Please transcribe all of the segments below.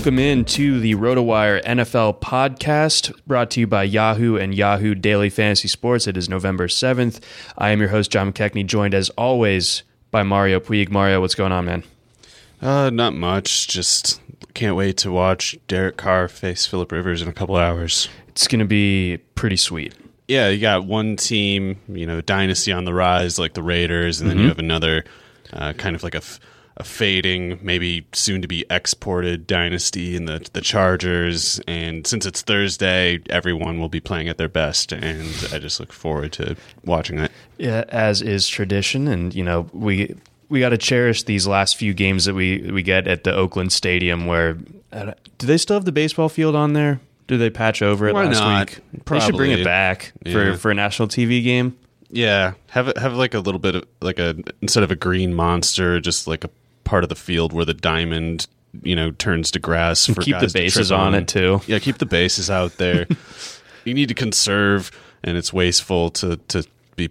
Welcome in to the RotoWire NFL podcast brought to you by Yahoo and Yahoo Daily Fantasy Sports. It is November 7th. I am your host, John McKechnie, joined as always by Mario Puig. Mario, what's going on, man? Uh, not much. Just can't wait to watch Derek Carr face Philip Rivers in a couple hours. It's going to be pretty sweet. Yeah, you got one team, you know, dynasty on the rise, like the Raiders, and then you have another uh, kind of like a, f- a fading, maybe soon to be exported dynasty in the the Chargers. And since it's Thursday, everyone will be playing at their best, and I just look forward to watching that. Yeah, as is tradition, and you know we we got to cherish these last few games that we we get at the Oakland Stadium. Where uh, do they still have the baseball field on there? Do they patch over it Why last not? week? They should bring it Probably. back Yeah. for for a national TV game. Yeah, have it have like a little bit of like a instead of a green monster, just like a part of the field where the diamond, you know, turns to grass for keep the bases trip on it, too. Yeah, keep the bases out there. you need to conserve, and it's wasteful to to be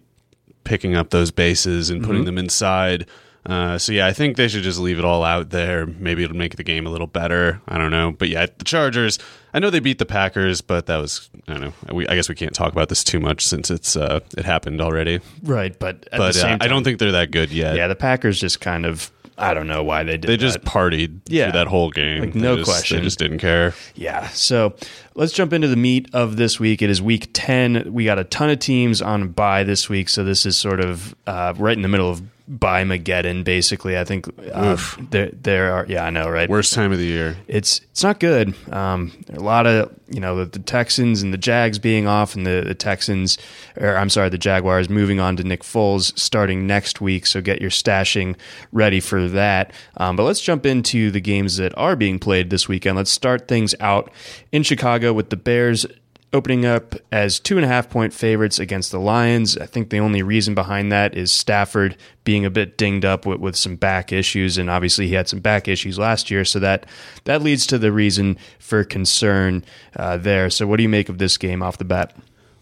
picking up those bases and Mm-hmm. putting them inside. Uh, so yeah, I think they should just leave it all out there. Maybe it'll make the game a little better. I don't know, but yeah, the Chargers. I know they beat the Packers, but that was I don't know. We, I guess we can't talk about this too much since it's uh, it happened already. Right, but at But the uh, same I don't think they're that good yet. Yeah, the Packers just kind of I don't know why they did. they just that. partied Yeah. through that whole game. Like, They no just- question. They just didn't care. Yeah. So let's jump into the meat of this week. It is week 10. We got a ton of teams on bye this week. So this is sort of uh, right in the middle of bye Mageddon, basically. I think uh, there, there are, yeah, I know, right? Worst time of the year. it's it's not good. Um, a lot of you know the, the Texans and the Jags being off, and the, the Texans, or I'm sorry, the Jaguars moving on to Nick Foles starting next week. So get your stashing ready for that. Um, but let's jump into the games that are being played this weekend. Let's start things out in Chicago with the Bears opening up as two and a half point favorites against the Lions. I think the only reason behind that is Stafford being a bit dinged up with, with some back issues, and obviously he had some back issues last year, so that that leads to the reason for concern uh, there. So, what do you make of this game off the bat?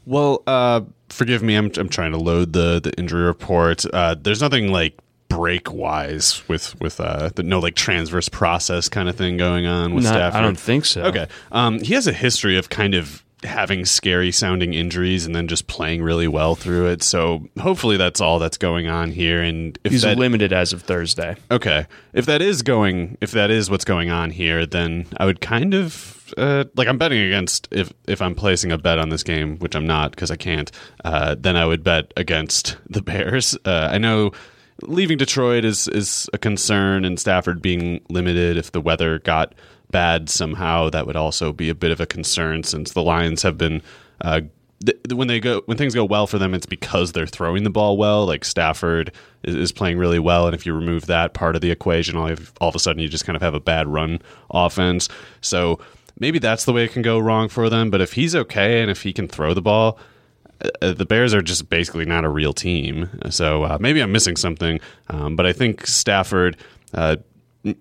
Well, uh, forgive me. I'm I'm trying to load the the injury report. Uh, there's nothing like break wise with with uh the no like transverse process kind of thing going on with Not- Stafford. I don't think so. Okay. Um, he has a history of kind of having scary sounding injuries and then just playing really well through it. So hopefully that's all that's going on here. And if He's that, limited as of Thursday. Okay. If that is going, if that is what's going on here, then I would kind of uh, like I'm betting against if if I'm placing a bet on this game, which I'm not because I can't. Uh, then I would bet against the Bears. Uh, I know leaving Detroit is is a concern, and Stafford being limited if the weather got bad somehow, that would also be a bit of a concern since the Lions have been. Uh, th- when they go when things go well for them, it's because they're throwing the ball well. Like Stafford is, is playing really well, and if you remove that part of the equation, all of, all of a sudden you just kind of have a bad run offense. So maybe that's the way it can go wrong for them. But if he's okay and if he can throw the ball, uh, the Bears are just basically not a real team. So uh, maybe I'm missing something. Um, but I think Stafford. Uh,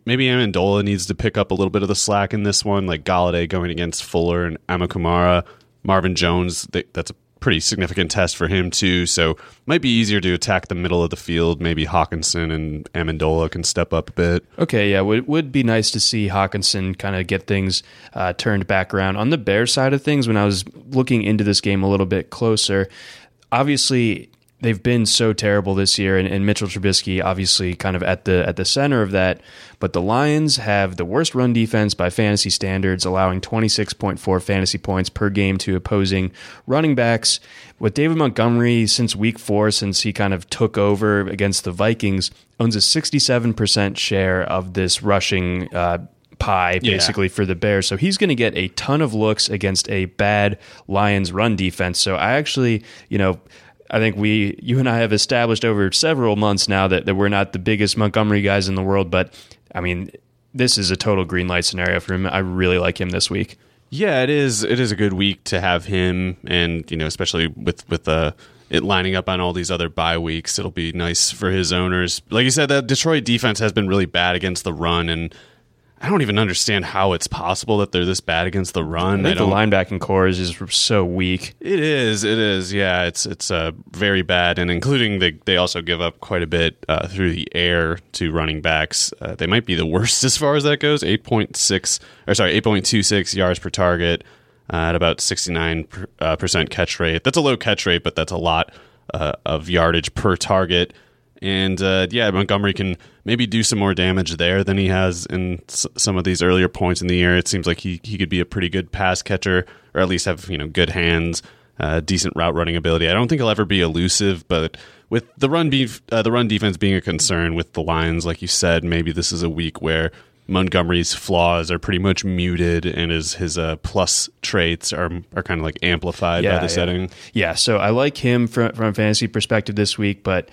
Maybe Amendola needs to pick up a little bit of the slack in this one, like Golladay going against Fuller and Amukamara, Marvin Jones. They, that's a pretty significant test for him too. So might be easier to attack the middle of the field. Maybe Hockenson and Amendola can step up a bit. Okay, yeah, would would be nice to see Hockenson kind of get things uh, turned back around on the Bears side of things. When I was looking into this game a little bit closer, obviously they've been so terrible this year, and, and Mitchell Trubisky obviously kind of at the at the center of that. But the Lions have the worst run defense by fantasy standards, allowing 26.4 fantasy points per game to opposing running backs. With David Montgomery, since week four, since he kind of took over against the Vikings, owns a 67% share of this rushing. Uh, pie Yeah. basically for the Bears. So he's going to get a ton of looks against a bad Lions run defense. So I actually, you know, I think we, you and I have established over several months now that, that we're not the biggest Montgomery guys in the world, but I mean, this is a total green light scenario for him. I really like him this week. Yeah, it is. It is a good week to have him, and you know, especially with with uh, it lining up on all these other bye weeks, it'll be nice for his owners. Like you said, that Detroit defense has been really bad against the run, and I don't even understand how it's possible that they're this bad against the run. I think the linebacking core is just so weak. It is. It is. Yeah, it's it's uh, very bad, and including the they also give up quite a bit uh, through the air to running backs. Uh, they might be the worst as far as that goes. Eight point six, or sorry, eight point two six yards per target uh, at about sixty nine uh, percent catch rate. That's a low catch rate, but that's a lot uh, of yardage per target. And uh, yeah, Montgomery can maybe do some more damage there than he has in s- some of these earlier points in the year. It seems like he, he could be a pretty good pass catcher, or at least have you know good hands, uh, decent route running ability. I don't think he'll ever be elusive, but with the run beef, uh, the run defense being a concern with the Lions, like you said, maybe this is a week where Montgomery's flaws are pretty much muted, and his his uh, plus traits are are kind of like amplified by the yeah. setting. Yeah, so I like him from from a fantasy perspective this week, but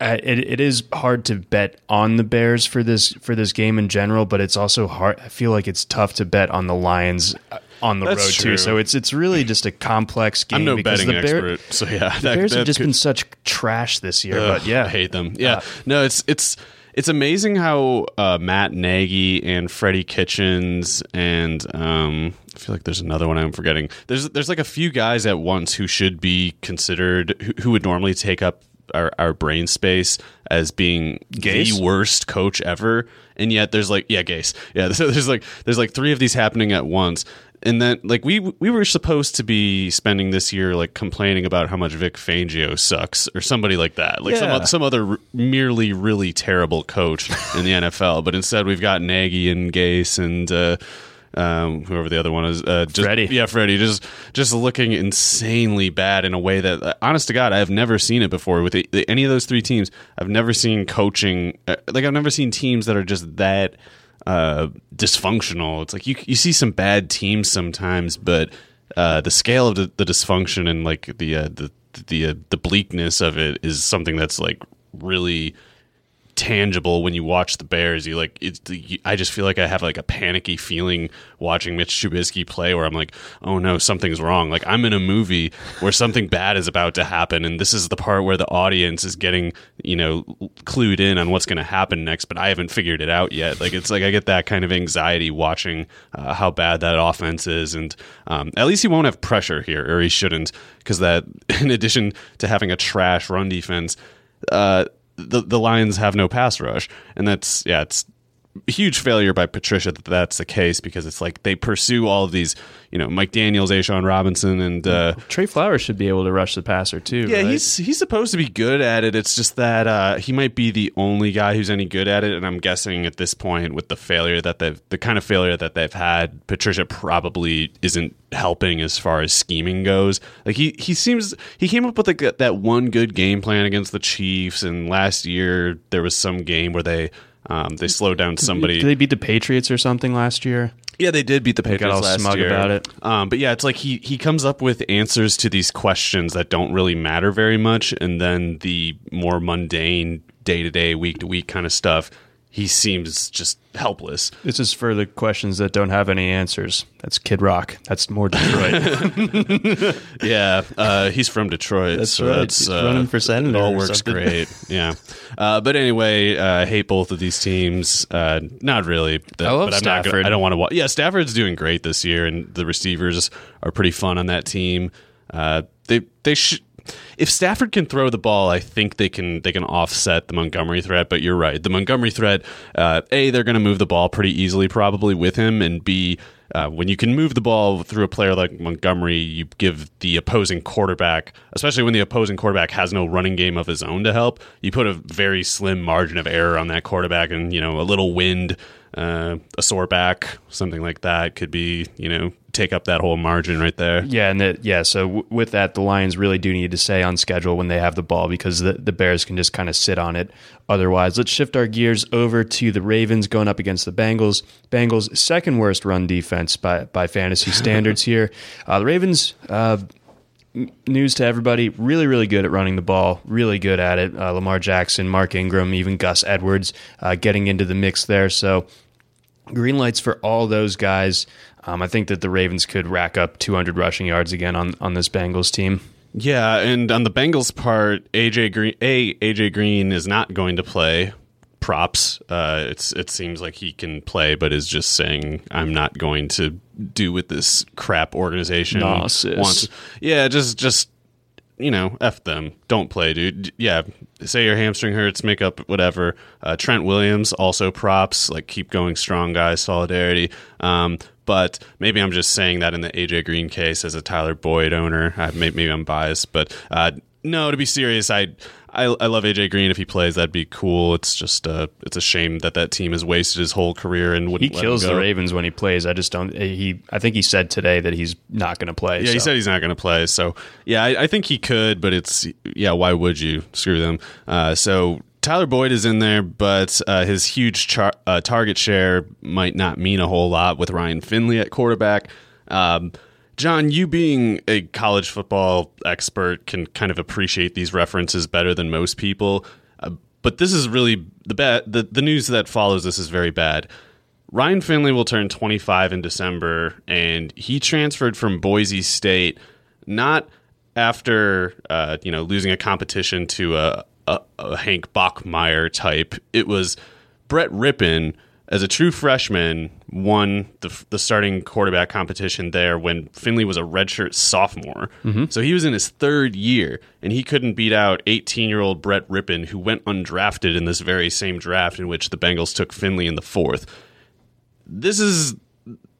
uh, it it is hard to bet on the Bears for this for this game in general. But it's also hard. I feel like it's tough to bet on the Lions uh, on the That's road true. too. So it's it's really just a complex game. I'm no betting the Bear- expert, so yeah, The that- Bears that have just could- been such trash this year. Ugh, but yeah, I hate them. Yeah, Uh, no, it's it's it's amazing how uh, Matt Nagy and Freddie Kitchens and um, I feel like there's another one I'm forgetting. There's there's like a few guys at once who should be considered who, who would normally take up our, our brain space as being Gase? the worst coach ever, and yet there's like yeah, Gase, yeah. So there's like there's like three of these happening at once. And then, like we we were supposed to be spending this year like complaining about how much Vic Fangio sucks, or somebody like that, like Yeah. some some other r- merely really terrible coach in the NFL. But instead, we've got Nagy and Gase and uh, um, whoever the other one is, uh, just, Freddie. Yeah, Freddie, just just looking insanely bad in a way that, uh, honest to God, I have never seen it before with the, the, any of those three teams. I've never seen coaching uh, like I've never seen teams that are just that uh, dysfunctional. It's like you you see some bad teams sometimes, but uh, the scale of the, the dysfunction and like the uh, the the uh, the bleakness of it is something that's like really tangible when you watch the Bears. You like it's. I just feel like I have like a panicky feeling watching Mitch Trubisky play, where I'm like, oh no, something's wrong. Like I'm in a movie where something bad is about to happen, and this is the part where the audience is getting you know clued in on what's going to happen next, but I haven't figured it out yet. Like it's like I get that kind of anxiety watching uh, how bad that offense is, and um, at least he won't have pressure here, or he shouldn't, because that in addition to having a trash run defense. Uh, the the Lions have no pass rush, and that's yeah, it's huge failure by Patricia that that's the case because it's like they pursue all of these, you know, Mike Daniels, A'Shawn Robinson, and uh, Trey Flowers should be able to rush the passer too. yeah, right? he's he's supposed to be good at it. It's just that uh, he might be the only guy who's any good at it, and I'm guessing at this point with the failure that they've the kind of failure that they've had, Patricia probably isn't helping as far as scheming goes. Like he he seems he came up with like that one good game plan against the Chiefs, and last year there was some game where they. Um, they slowed down somebody. Did they beat the Patriots or something last year? Yeah, they did beat the Patriots all last smug year. about it. Um, but yeah, it's like he he comes up with answers to these questions that don't really matter very much, and then the more mundane, day to day, week to week kind of stuff, he seems just helpless. This is for the questions that don't have any answers. That's Kid Rock. That's more Detroit. Yeah, uh, he's from Detroit. That's so right. That's, He's uh, running for senator It all works something. great. Yeah, uh, but anyway, uh, I hate both of these teams. Uh, not really. The- I love but I'm not gonna- Stafford. I don't want to. Wa- yeah, Stafford's doing great this year, and the receivers are pretty fun on that team. Uh, they they should. If Stafford can throw the ball, I think they can they can offset the Montgomery threat. But you're right, the Montgomery threat. Uh, a, they're going to move the ball pretty easily, probably with him, and B, uh, when you can move the ball through a player like Montgomery, you give the opposing quarterback, especially when the opposing quarterback has no running game of his own to help, you put a very slim margin of error on that quarterback, and you know a little wind, uh, a sore back, something like that could be you know take up that whole margin right there. yeah, and that yeah. So w- with that, the Lions really do need to stay on schedule when they have the ball because the, the Bears can just kind of sit on it. Otherwise, let's shift our gears over to the Ravens going up against the Bengals. Bengals second worst run defense by by fantasy standards here. Uh, the Ravens. Uh, News to everybody, really, really good at running the ball, really good at it. Uh, Lamar Jackson, Mark Ingram, even Gus Edwards uh, getting into the mix there. So, green lights for all those guys. Um, I think that the Ravens could rack up 200 rushing yards again on, on this Bengals team. Yeah, and on the Bengals part, AJ Green, a AJ Green is not going to play. Props. Uh, it's it seems like he can play, but is just saying I'm not going to do with this crap organization Nah, wants. Yeah, just just you know, f them. Don't play, dude. Yeah, say your hamstring hurts, make up whatever. Uh, Trent Williams also props. Like keep going strong, guys. Solidarity. Um, but maybe I'm just saying that in the AJ Green case as a Tyler Boyd owner. I, maybe, I'm biased, but uh, no. To be serious, I, I I love AJ Green. If he plays, that'd be cool. It's just uh, it's a shame that that team has wasted his whole career and He wouldn't. him kills the. Ravens when he plays. I just don't. He, I think he said today that he's not going to play. Yeah, he said he's not going to play. So yeah, I, I think he could, but it's yeah. Why would you screw them? Uh, so Tyler Boyd is in there, but uh, his huge char- uh, target share might not mean a whole lot with Ryan Finley at quarterback. Um, John, you being a college football expert can kind of appreciate these references better than most people. Uh, but this is really the bad. The, the news that follows this is very bad. Ryan Finley will turn 25 in December, and he transferred from Boise State not after uh, you know losing a competition to a, a, a Hank Bachmeier type. It was Brett Rypien as a true freshman won the, the starting quarterback competition there when Finley was a redshirt sophomore. Mm-hmm. So he was in his third year, and he couldn't beat out 18 year old Brett Rypien, who went undrafted in this very same draft in which the Bengals took Finley in the fourth this is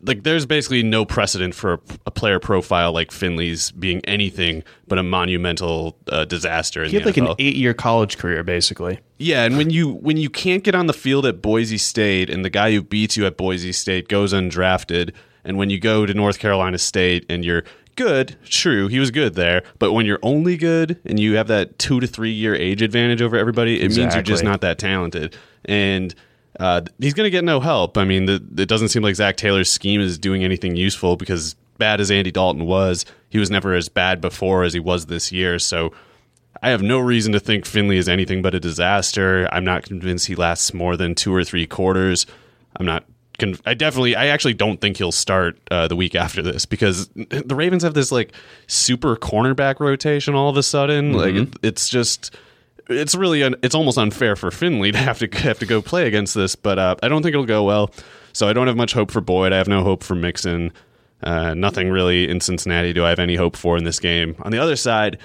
like there's basically no precedent for a, a player profile like Finley's being anything but a monumental uh, disaster. In He had like an eight-year college career, basically. Yeah, and when you when you can't get on the field at Boise State, and the guy who beats you at Boise State goes undrafted, and when you go to North Carolina State and you're good, true, he was good there, but when you're only good and you have that two to three year age advantage over everybody, it means you're just not that talented, and. Uh, he's going to get no help. I mean, the, it doesn't seem like Zac Taylor's scheme is doing anything useful because bad as Andy Dalton was, he was never as bad before as he was this year. So I have no reason to think Finley is anything but a disaster. I'm not convinced he lasts more than two or three quarters. I'm not. Con- I definitely, I actually don't think he'll start uh, the week after this because the Ravens have this like super cornerback rotation all of a sudden. Like it, it's just, it's really, un- it's almost unfair for Finley to have to have to go play against this. But uh, I don't think it'll go well. So I don't have much hope for Boyd. I have no hope for Mixon. Uh, nothing really in Cincinnati do I have any hope for in this game. On the other side,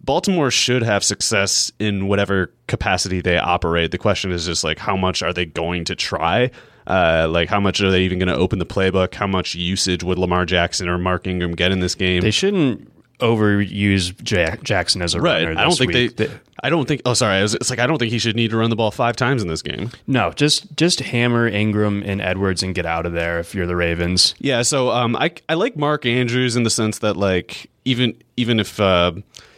Baltimore should have success in whatever capacity they operate. The question is just like how much are they going to try? Uh, like how much are they even going to open the playbook? How much usage would Lamar Jackson or Mark Ingram get in this game? They shouldn't overuse Jack- Jackson as a right. runner. I don't think week. they, I don't think. Oh, sorry. Was, it's like I don't think he should need to run the ball five times in this game. No, just just hammer Ingram and Edwards and get out of there if you're the Ravens. Yeah, so um, I I like Mark Andrews in the sense that like even even if uh,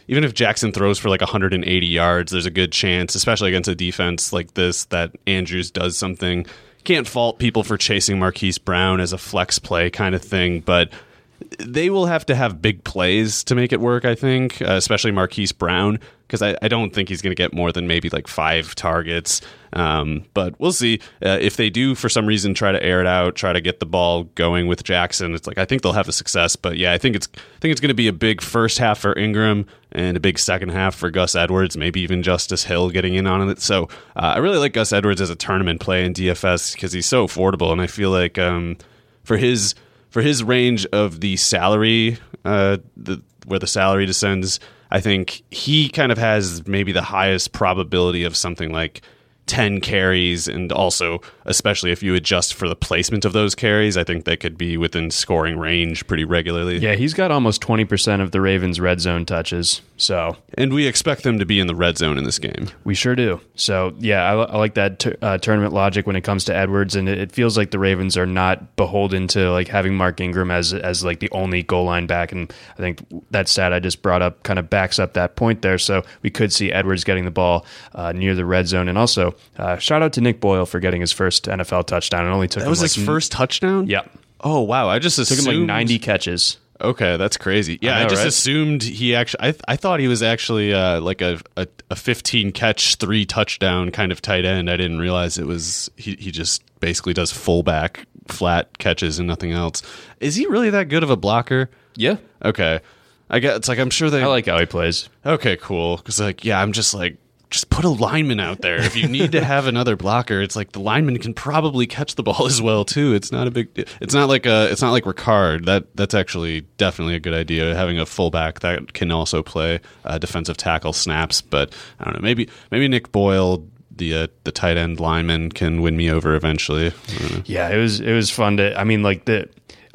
even if Jackson throws for like 180 yards, there's a good chance, especially against a defense like this, that Andrews does something. Can't fault people for chasing Marquise Brown as a flex play kind of thing, but they will have to have big plays to make it work, I think, uh, especially Marquise Brown, because I, I don't think he's going to get more than maybe like five targets. Um, but we'll see. Uh, if they do, for some reason, try to air it out, try to get the ball going with Jackson, it's like I think they'll have a success. But yeah, I think it's I think it's going to be a big first half for Ingram and a big second half for Gus Edwards, maybe even Justice Hill getting in on it. So uh, I really like Gus Edwards as a tournament play in DFS because he's so affordable, and I feel like um, for his for his range of the salary, uh, the where the salary descends, I think he kind of has maybe the highest probability of something like 10 carries and also especially if you adjust for the placement of those carries i think they could be within scoring range pretty regularly Yeah, he's got almost 20% of the Ravens' red zone touches. So and we expect them to be in the red zone in this game we sure do. So yeah, I, I like that t- uh, tournament logic when it comes to Edwards, and it, it feels like the Ravens are not beholden to like having Mark Ingram as as like the only goal line back. And I think that stat I just brought up kind of backs up that point there. So we could see Edwards getting the ball uh, near the red zone, and also uh, shout out to Nick Boyle for getting his first NFL touchdown. It only took that him was like his first touchdown Yeah, oh wow i just took assumed him like 90 catches. Okay, that's crazy. Yeah, I, I just right? assumed he actually. I I thought he was actually uh, like a, a a 15 catch, three touchdown kind of tight end. I didn't realize it was he. He just basically does fullback flat catches and nothing else. Is he really that good of a blocker? Yeah, Okay, I get. It's like I'm sure they. I like how he plays. Okay, cool. Because like, yeah, I'm just like, just put a lineman out there. If you need to have another blocker, it's like the lineman can probably catch the ball as well too. It's not a big. It's not like a. It's not like Ricard. That that's actually definitely a good idea. Having a fullback that can also play uh, defensive tackle snaps. But I don't know. Maybe maybe Nick Boyle. The, uh, the tight end lineman can win me over eventually. Yeah, it was it was fun to. I mean, like the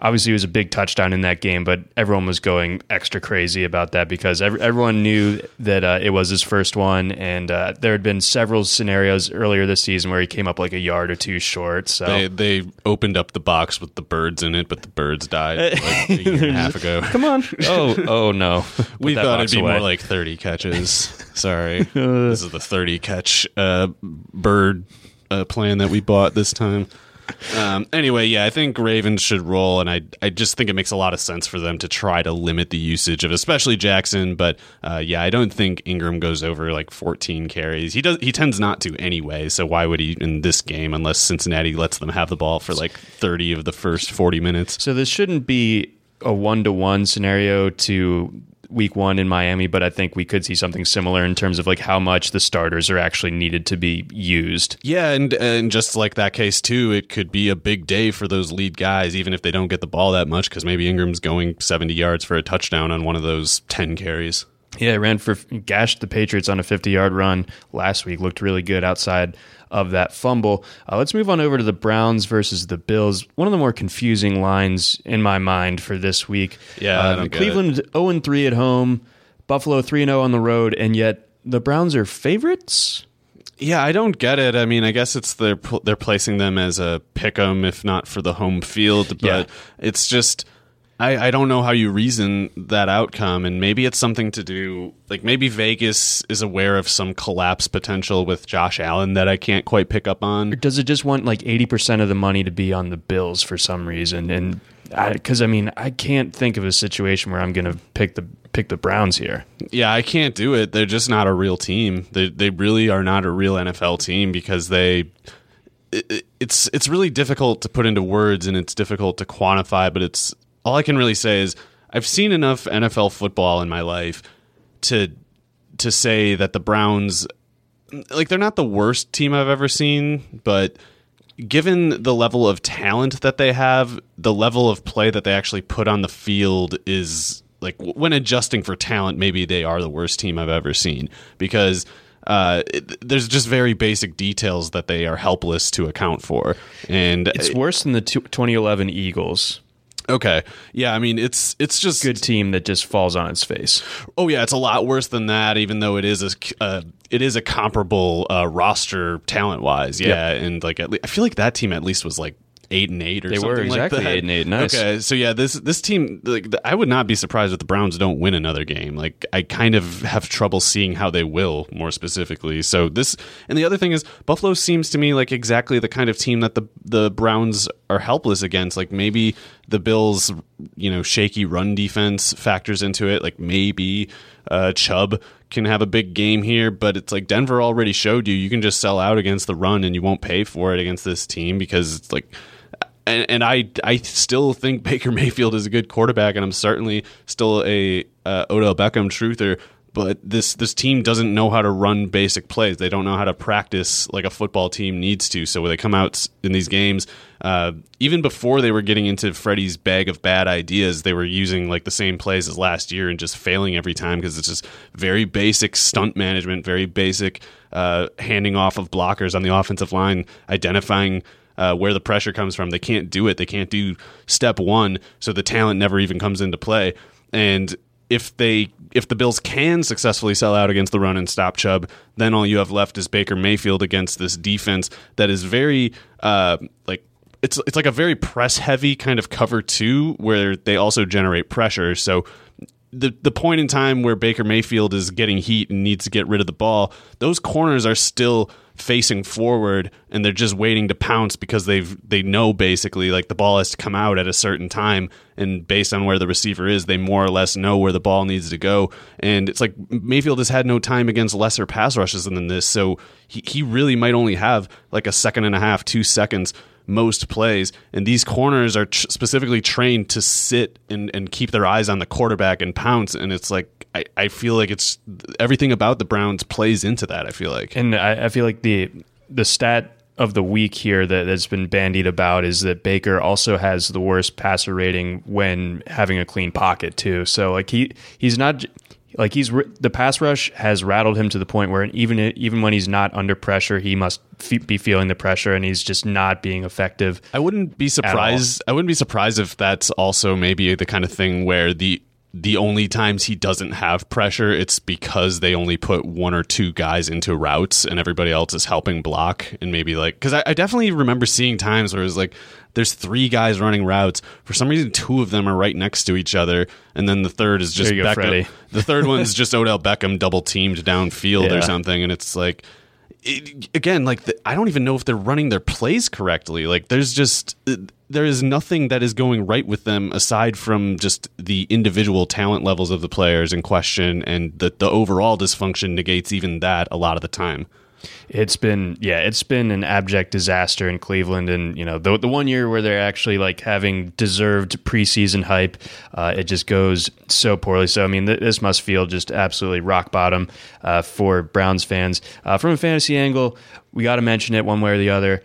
obviously it was a big touchdown in that game, but everyone was going extra crazy about that because ev- everyone knew that uh, it was his first one, and uh, there had been several scenarios earlier this season where he came up like a yard or two short. So They they opened up the box with the birds in it, but the birds died like a year and a half ago. come on, oh oh no, We thought it'd be away. more like 30 catches. Sorry. this is the 30 catch uh, bird uh, plan that we bought this time. Um, anyway, yeah, I think Ravens should roll, and I I just think it makes a lot of sense for them to try to limit the usage of especially Jackson. But uh, yeah, I don't think Ingram goes over like 14 carries. He does. He tends not to anyway. So why would he in this game unless Cincinnati lets them have the ball for like 30 of the first 40 minutes? So this shouldn't be a one to one scenario to week one in Miami, but I think we could see something similar in terms of like how much the starters are actually needed to be used. Yeah, and and just like that case too, it could be a big day for those lead guys, even if they don't get the ball that much, because maybe Ingram's going seventy yards for a touchdown on one of those ten carries. Yeah, ran for gashed the Patriots on a 50 yard run last week. Looked really good outside of that fumble. Uh, let's move on over to the Browns versus the Bills. One of the more confusing lines in my mind for this week. Yeah, Uh, Cleveland 0 3 at home, Buffalo 3 0 on the road, and yet the Browns are favorites. Yeah, I don't get it. I mean, I guess it's they're they're placing them as a pick 'em, if not for the home field, but Yeah. it's just. I, I don't know how you reason that outcome, and maybe it's something to do. Like maybe Vegas is aware of some collapse potential with Josh Allen that I can't quite pick up on. Or does it just want like 80% of the money to be on the Bills for some reason? And because I, I mean I can't think of a situation where I'm going to pick the pick the Browns here. Yeah, I can't do it. They're just not a real team. They they really are not a real NFL team because they it's it's really difficult to put into words and it's difficult to quantify, but it's all I can really say is I've seen enough NFL football in my life to to say that the Browns like they're not the worst team I've ever seen, but given the level of talent that they have, the level of play that they actually put on the field is like when adjusting for talent, maybe they are the worst team I've ever seen because uh, it, there's just very basic details that they are helpless to account for, and it's worse than the 2011 Eagles. Okay. Yeah, I mean it's it's just good team that just falls on its face. Oh yeah, it's a lot worse than that. Even though it is a uh, it is a comparable uh, roster talent wise. Yeah, yep. and like le- I feel like that team at least was like eight and eight or they something were exactly like eight and eight. Nice. Okay, so yeah, this this team, like, I would not be surprised if the Browns don't win another game. Like, I kind of have trouble seeing how they will, more specifically. So this, and the other thing is, Buffalo seems to me like exactly the kind of team that the the Browns are helpless against. Like maybe the Bills, you know, shaky run defense factors into it. Like maybe uh, Chubb can have a big game here, but it's like Denver already showed you you can just sell out against the run and you won't pay for it against this team because it's like and, and I I still think Baker Mayfield is a good quarterback, and I'm certainly still a uh, Odell Beckham truther. But this this team doesn't know how to run basic plays. They don't know how to practice like a football team needs to. So when they come out in these games, uh, even before they were getting into Freddie's bag of bad ideas, they were using like the same plays as last year and just failing every time because it's just very basic stunt management, very basic uh, handing off of blockers on the offensive line, identifying uh, where the pressure comes from. They can't do it. They can't do step one, so the talent never even comes into play. And if they if the Bills can successfully sell out against the run and stop Chubb, then all you have left is Baker Mayfield against this defense that is very uh, like it's it's like a very press heavy kind of cover two where they also generate pressure. So the the point in time where Baker Mayfield is getting heat and needs to get rid of the ball, those corners are still facing forward and they're just waiting to pounce because they've they know basically like the ball has to come out at a certain time and based on where the receiver is they more or less know where the ball needs to go. And it's like Mayfield has had no time against lesser pass rushes than this so he, he really might only have like a second and a half two seconds most plays. And these corners are tr- specifically trained to sit and, and keep their eyes on the quarterback and pounce. And it's like, I, I feel like it's everything about the Browns plays into that. I feel like. And I, I feel like the, the stat of the week here that has been bandied about is that Baker also has the worst passer rating when having a clean pocket too. So like he he's not like he's the pass rush has rattled him to the point where even even when he's not under pressure, he must be feeling the pressure, and he's just not being effective. I wouldn't be surprised. I wouldn't be surprised if that's also maybe the kind of thing where the the only times he doesn't have pressure, it's because they only put one or two guys into routes and everybody else is helping block. And maybe like, because I, I, definitely remember seeing times where it was like, there's three guys running routes. For some reason, two of them are right next to each other, and then the third is just Beckham. Go, the third one's just Odell Beckham double teamed downfield yeah. or something, and it's like. It, again, like the, I don't even know if they're running their plays correctly. Like, there's just there is nothing that is going right with them aside from just the individual talent levels of the players in question, and the the overall dysfunction negates even that a lot of the time. It's been yeah, it's been an abject disaster in Cleveland, and you know the the one year where they're actually like having deserved preseason hype, uh, it just goes so poorly. So I mean, th- this must feel just absolutely rock bottom uh, for Browns fans. Uh, from a fantasy angle, we got to mention it one way or the other.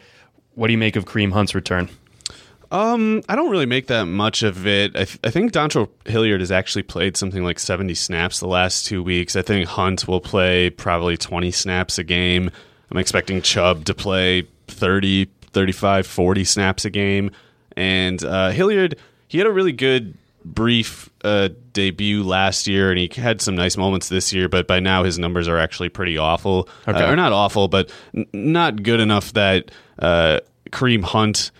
What do you make of Kareem Hunt's return? Um, I don't really make that much of it. I, th- I think Dontrell Hilliard has actually played something like 70 snaps the last two weeks. I think Hunt will play probably 20 snaps a game. I'm expecting Chubb to play 30, 35, 40 snaps a game. And uh, Hilliard, he had a really good brief uh, debut last year, and he had some nice moments this year. But by now, his numbers are actually pretty awful, okay. uh, or not awful, but n- not good enough that uh, Kareem Hunt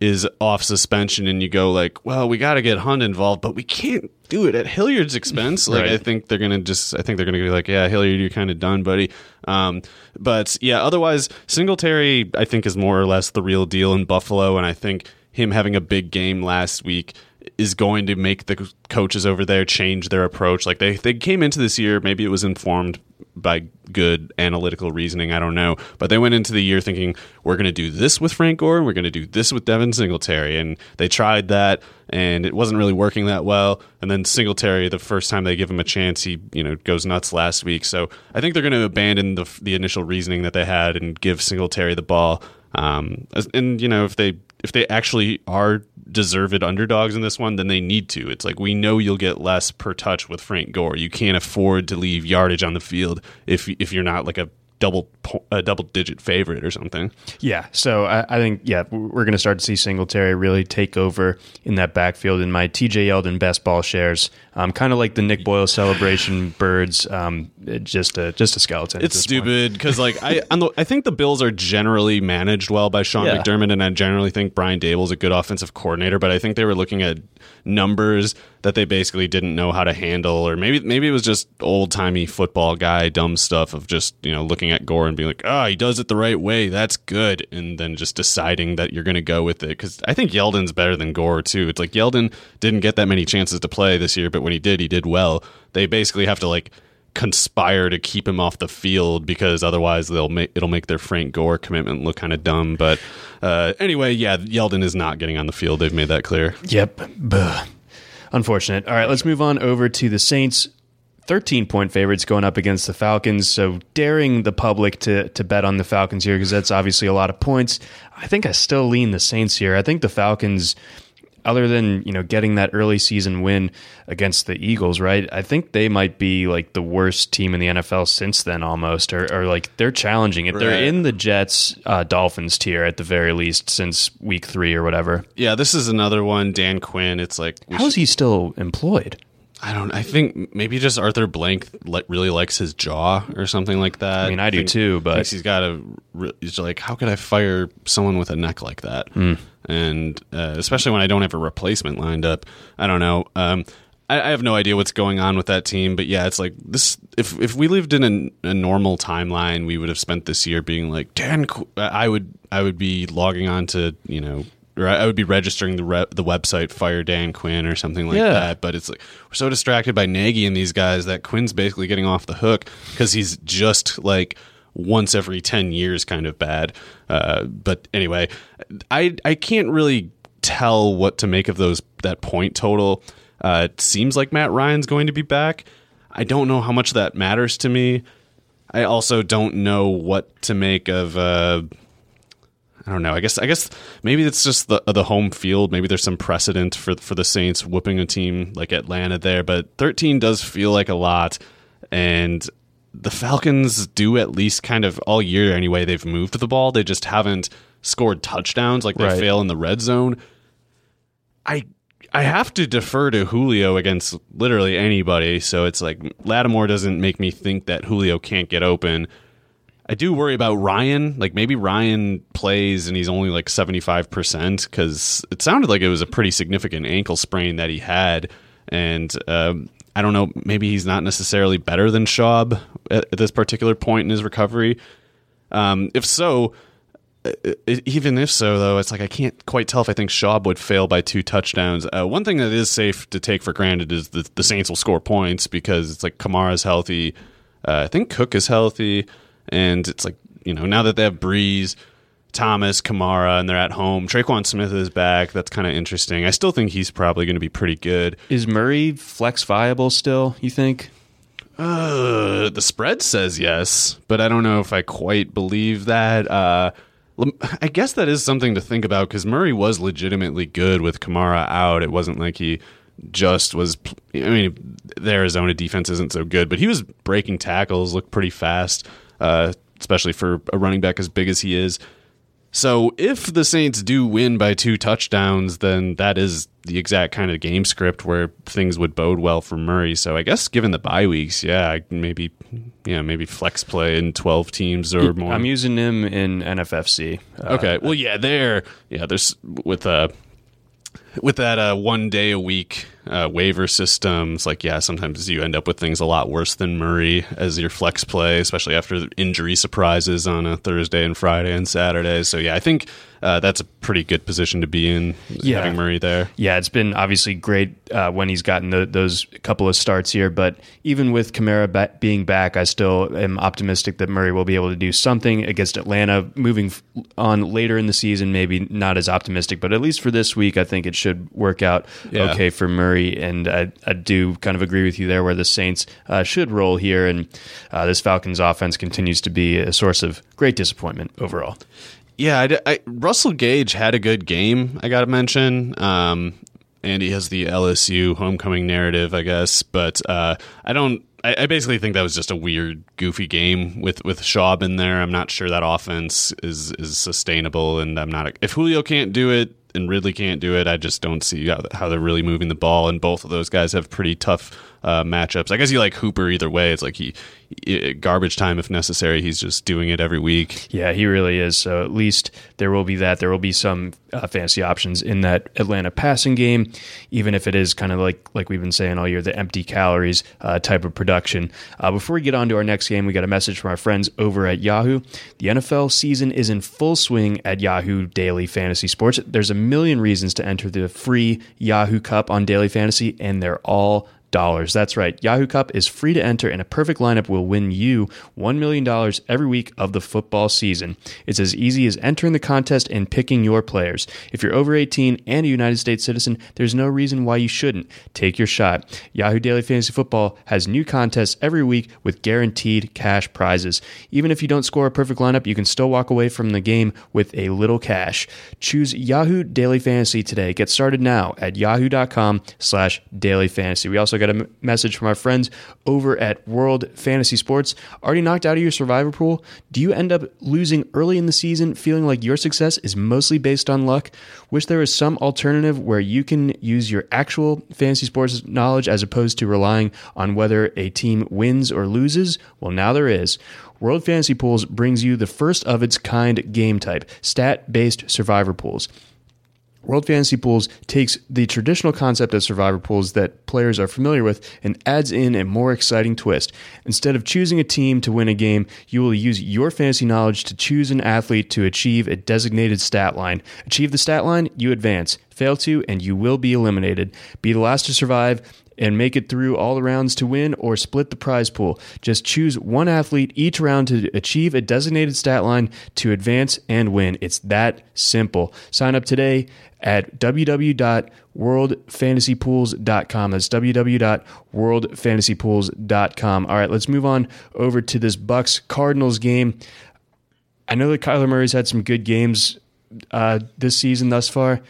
is off suspension and you go like, well, we got to get Hunt involved, but we can't do it at Hilliard's expense. Like, right. I think they're gonna just, I think they're gonna be like, yeah, Hilliard, you're kind of done, buddy. Um, but yeah, otherwise, Singletary, I think, is more or less the real deal in Buffalo, and I think him having a big game last week is going to make the coaches over there change their approach. Like they they came into this year, maybe it was informed by good analytical reasoning, I don't know, but they went into the year thinking we're going to do this with Frank Gore, and we're going to do this with Devin Singletary, and they tried that, and it wasn't really working that well. And then Singletary, the first time they give him a chance, he you know goes nuts last week. So I think they're going to abandon the the initial reasoning that they had and give Singletary the ball. Um, and you know if they if they actually are deserved underdogs in this one, then they need to. It's like we know you'll get less per touch with Frank Gore. You can't afford to leave yardage on the field if if you're not like a double a double digit favorite or something. Yeah, so I, I think yeah we're going to start to see Singletary really take over in that backfield in my TJ Yeldon best ball shares. Um, kind of like the Nick Boyle celebration birds, um, just a just a skeleton. It's stupid because like I the, I think the Bills are generally managed well by Sean yeah. McDermott, and I generally think Brian Daboll's a good offensive coordinator. But I think they were looking at numbers that they basically didn't know how to handle, or maybe maybe it was just old timey football guy dumb stuff of just you know looking at Gore and being like, oh, he does it the right way, that's good, and then just deciding that you're going to go with it. Because I think Yeldon's better than Gore too. It's like Yeldon didn't get that many chances to play this year, but when he did, he did well. They basically have to like conspire to keep him off the field because otherwise they'll make it'll make their Frank Gore commitment look kind of dumb. But uh, anyway, yeah, Yeldon is not getting on the field. They've made that clear. Yep. Unfortunate. All right, let's move on over to the Saints. 13 point favorites going up against the Falcons. So daring the public to to bet on the Falcons here because that's obviously a lot of points. I think I still lean the Saints here. I think the Falcons other than you know getting that early season win against the Eagles, right? I think they might be like the worst team in the NFL since then, almost, or, or like they're challenging it. Right. They're in the Jets uh, Dolphins tier at the very least since week three or whatever. Yeah, this is another one. Dan Quinn. It's like how should- is he still employed? I don't. I think maybe just Arthur Blank really likes his jaw or something like that. I mean, I, I do too, but he's got a. He's like, how could I fire someone with a neck like that? Mm. And uh, especially when I don't have a replacement lined up. I don't know. Um, I, I, have no idea what's going on with that team, but yeah, it's like this. If if we lived in a, a normal timeline, we would have spent this year being like, Dan. I would I would be logging on to you know or I would be registering the re- the website Fire Dan Quinn or something like yeah. that. But it's like we're so distracted by Nagy and these guys that Quinn's basically getting off the hook because he's just like once every ten years kind of bad. Uh, but anyway, I I can't really tell what to make of those that point total. Uh, it seems like Matt Ryan's going to be back. I don't know how much that matters to me. I also don't know what to make of. Uh, I don't know. I guess I guess maybe it's just the the home field. Maybe there's some precedent for for the Saints whooping a team like Atlanta there, but 13 does feel like a lot and the Falcons do at least kind of all year anyway they've moved the ball. They just haven't scored touchdowns like they right. fail in the red zone. I I have to defer to Julio against literally anybody, so it's like Lattimore doesn't make me think that Julio can't get open. I do worry about Ryan. Like maybe Ryan plays and he's only like 75% because it sounded like it was a pretty significant ankle sprain that he had. And um, I don't know, maybe he's not necessarily better than Schaub at, at this particular point in his recovery. Um, if so, even if so, though, it's like I can't quite tell if I think Schaub would fail by two touchdowns. Uh, one thing that is safe to take for granted is that the Saints will score points because it's like Kamara's healthy. Uh, I think Cook is healthy. And it's like, you know, now that they have Brees, Thomas, Kamara, and they're at home, Tre'Quan Smith is back. That's kind of interesting. I still think he's probably going to be pretty good. Is Murray flex viable still, you think? Uh, the spread says yes, but I don't know if I quite believe that. Uh, I guess that is something to think about because Murray was legitimately good with Kamara out. It wasn't like he just was. I mean, the Arizona defense isn't so good, but he was breaking tackles, looked pretty fast uh, especially for a running back as big as he is. So if the Saints do win by two touchdowns, then that is the exact kind of game script where things would bode well for Murray. So I guess given the bye weeks, yeah, maybe yeah, maybe flex play in 12 teams or more. I'm using him in NFFC. Uh, okay. Well, yeah, there yeah, there's with uh with that uh, one day a week uh, waiver systems, like yeah, sometimes you end up with things a lot worse than Murray as your flex play, especially after injury surprises on a Thursday and Friday and Saturday. So yeah, I think uh, that's a pretty good position to be in Yeah. having Murray there. Yeah, it's been obviously great uh, when he's gotten the, those couple of starts here. But even with Kamara ba- being back, I still am optimistic that Murray will be able to do something against Atlanta. Moving on later in the season, maybe not as optimistic, but at least for this week, I think it should work out Yeah. okay for Murray. And I, I do kind of agree with you there, where the Saints uh, should roll here, and uh, this Falcons offense continues to be a source of great disappointment overall. Yeah, I, I- Russell Gage had a good game. I got to mention, um, and he has the LSU homecoming narrative, I guess. But uh, I don't. I, I basically think that was just a weird, goofy game with with Schaub in there. I'm not sure that offense is is sustainable, and I'm not. If Julio can't do it and Ridley can't do it, I just don't see how, they're really moving the ball. And both of those guys have pretty tough uh, matchups. I guess you like Hooper either way. It's like he, he garbage time if necessary. He's just doing it every week. Yeah, he really is. So at least there will be that. There will be some uh, fancy options in that Atlanta passing game, even if it is kind of like like we've been saying all year, the empty calories uh, type of production. Uh, before we get on to our next game, we got a message from our friends over at Yahoo. The NFL season is in full swing at Yahoo Daily Fantasy Sports. There's a million reasons to enter the free Yahoo Cup on Daily Fantasy, and they're all dollars. That's right. Yahoo Cup is free to enter, and a perfect lineup will win you $1 million every week of the football season. It's as easy as entering the contest and picking your players. If you're over 18 and a United States citizen, there's no reason why you shouldn't. Take your shot. Yahoo Daily Fantasy Football has new contests every week with guaranteed cash prizes. Even if you don't score a perfect lineup, you can still walk away from the game with a little cash. Choose Yahoo Daily Fantasy today. Get started now at yahoo.com slash daily fantasy. We also got a m- message from our friends over at World Fantasy Sports. Already knocked out of your survivor pool? Do you end up losing early in the season, feeling like your success is mostly based on luck? Wish there was some alternative where you can use your actual fantasy sports knowledge as opposed to relying on whether a team wins or loses? Well, now there is. World Fantasy Pools brings you the first of its kind game type, stat based survivor pools. World Fantasy Pools takes the traditional concept of survivor pools that players are familiar with and adds in a more exciting twist. Instead of choosing a team to win a game, you will use your fantasy knowledge to choose an athlete to achieve a designated stat line. Achieve the stat line, you advance. Fail to, and you will be eliminated. Be the last to survive and make it through all the rounds to win or split the prize pool. Just choose one athlete each round to achieve a designated stat line to advance and win. It's that simple. Sign up today at www.worldfantasypools.com. That's www.worldfantasypools.com. All right, let's move on over to this Bucks Cardinals game. I know that Kyler Murray's had some good games uh, this season thus far.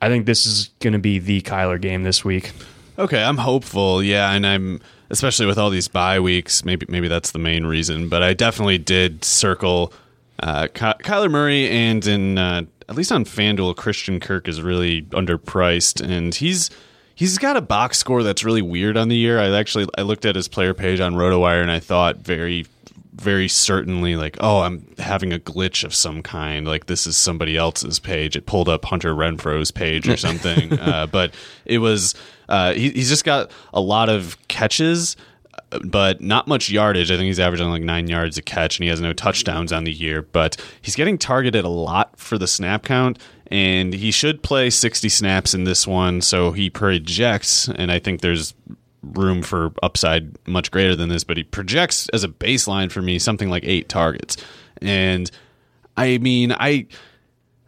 I think this is going to be the Kyler game this week. Okay, I'm hopeful. Yeah, and I'm especially with all these bye weeks. Maybe maybe that's the main reason. But I definitely did circle uh, Ky- Kyler Murray, and in uh, at least on FanDuel, Christian Kirk is really underpriced, and he's he's got a box score that's really weird on the year. I actually I looked at his player page on RotoWire, and I thought very very certainly like oh i'm having a glitch of some kind like this is somebody else's page it pulled up Hunter Renfrow's page or something uh, but it was uh, he, he's just got a lot of catches but not much yardage. I think he's averaging like nine yards a catch, and he has no touchdowns on the year. But he's getting targeted a lot for the snap count, and he should play 60 snaps in this one. So he projects, and I think there's room for upside much greater than this, but he projects as a baseline for me something like eight targets. And I mean, I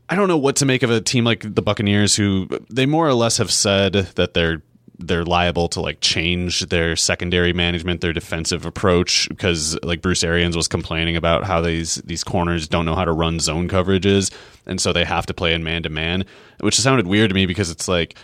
I don't know what to make of a team like the Buccaneers who they more or less have said that they're they're liable to like change their secondary management, their defensive approach because like Bruce Arians was complaining about how these these corners don't know how to run zone coverages and so they have to play in man to man, which sounded weird to me because it's like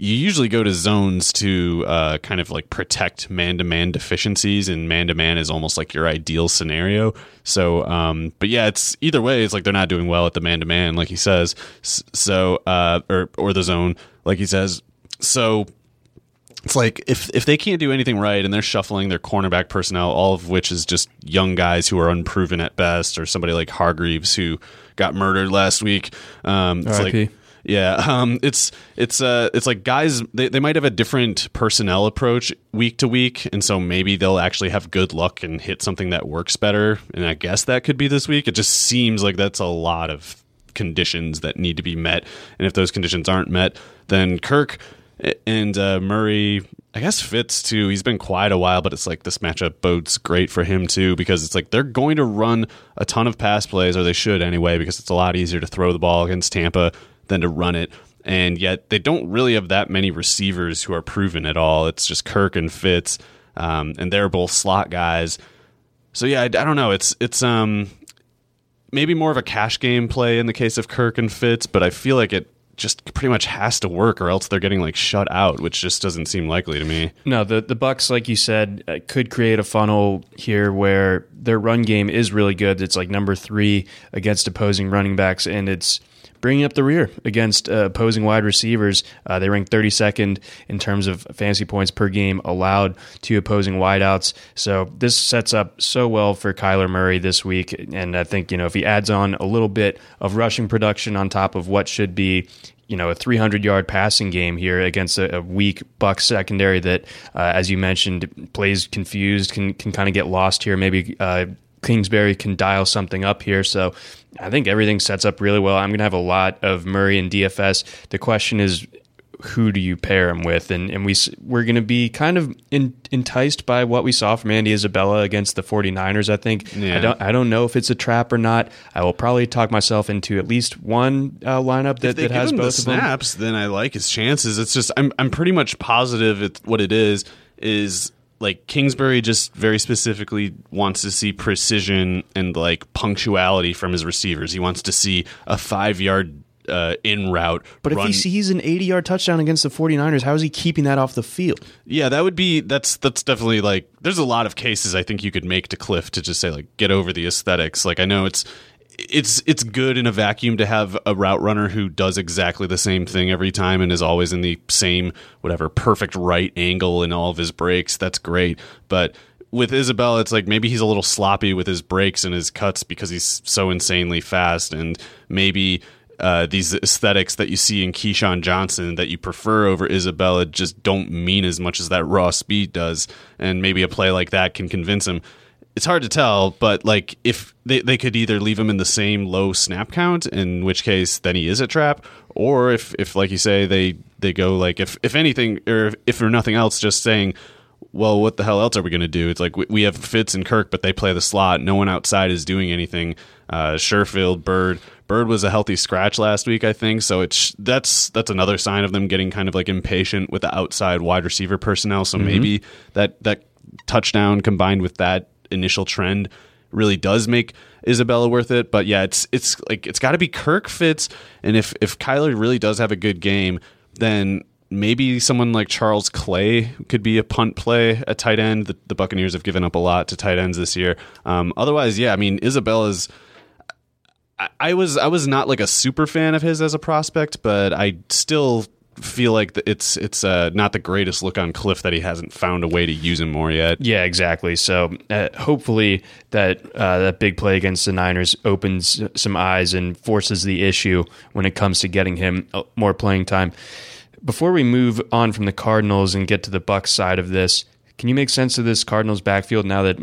you usually go to zones to uh, kind of like protect man-to-man deficiencies and man-to-man is almost like your ideal scenario. So um, but yeah it's either way it's like they're not doing well at the man-to-man like he says. So uh, or, or the zone like he says. So it's like if if they can't do anything right and they're shuffling their cornerback personnel, all of which is just young guys who are unproven at best, or somebody like Hargreaves who got murdered last week. Um, it's like Yeah, um, it's it's uh, it's like guys they, they might have a different personnel approach week to week, and so maybe they'll actually have good luck and hit something that works better. And I guess that could be this week. It just seems like that's a lot of conditions that need to be met, and if those conditions aren't met, then Kirk and uh, Murray, I guess Fitz too. He's been quiet a while, but it's like this matchup bodes great for him too because it's like they're going to run a ton of pass plays, or they should anyway, because it's a lot easier to throw the ball against Tampa than to run it. And yet they don't really have that many receivers who are proven at all. It's just Kirk and Fitz, um, and they're both slot guys. So yeah, I, I don't know. It's it's um maybe more of a cash game play in the case of Kirk and Fitz, but I feel like it just pretty much has to work or else they're getting like shut out, which just doesn't seem likely to me. No, the the Bucks, like you said, uh, could create a funnel here where their run game is really good. It's like number three against opposing running backs, and it's bringing up the rear against uh, opposing wide receivers. Uh, they rank 32nd in terms of fantasy points per game allowed to opposing wideouts. So this sets up so well for Kyler Murray this week. And I think, you know, if he adds on a little bit of rushing production on top of what should be you know a 300 yard passing game here against a, a weak Buck secondary that, uh, as you mentioned, plays confused, can can kind of get lost here. Maybe uh, Kingsbury can dial something up here. So I think everything sets up really well. I'm going to have a lot of Murray and DFS. The question is, who do you pair him with? And and we we're going to be kind of in, enticed by what we saw from Andy Isabella against the 49ers. I think Yeah. I don't I don't know if it's a trap or not. I will probably talk myself into at least one uh, lineup that, that has both the of them. snaps, then I like his chances. It's just I'm I'm pretty much positive it, what it is is like Kingsbury just very specifically wants to see precision and like punctuality from his receivers. He wants to see a five yard uh, in route. But if he sees an 80 yard touchdown against the 49ers, how is he keeping that off the field? Yeah, that would be that's that's definitely like there's a lot of cases I think you could make to Cliff to just say like get over the aesthetics. Like I know it's it's it's good in a vacuum to have a route runner who does exactly the same thing every time and is always in the same whatever perfect right angle in all of his breaks. That's great. But with Isabella, it's like maybe he's a little sloppy with his breaks and his cuts because he's so insanely fast, and maybe uh, these aesthetics that you see in KeeSean Johnson that you prefer over Isabella just don't mean as much as that raw speed does, and maybe a play like that can convince him. It's hard to tell, but like if they, they could either leave him in the same low snap count, in which case then he is a trap, or if, if like you say they they go like if if anything or if, if for nothing else, just saying well, what the hell else are we going to do? It's like we, we have Fitz and Kirk, but they play the slot. No one outside is doing anything. Uh, Sherfield, Byrd, Byrd was a healthy scratch last week, I think. So it's that's that's another sign of them getting kind of like impatient with the outside wide receiver personnel. So maybe that that touchdown combined with that initial trend really does make Isabella worth it. But yeah, it's it's like it's got to be Kirk Fitz, and if if Kyler really does have a good game, then maybe someone like Charles Clay could be a punt play at tight end. The, the Buccaneers have given up a lot to tight ends this year. Um, otherwise, yeah, I mean Isabella's. I, I was I was not like a super fan of his as a prospect, but I still feel like it's it's uh, not the greatest look on Cliff that he hasn't found a way to use him more yet. Yeah, exactly. So uh, hopefully that uh, that big play against the Niners opens some eyes and forces the issue when it comes to getting him uh, more playing time. Before we move on from the Cardinals and get to the Bucks side of this, can you make sense of this Cardinals backfield now that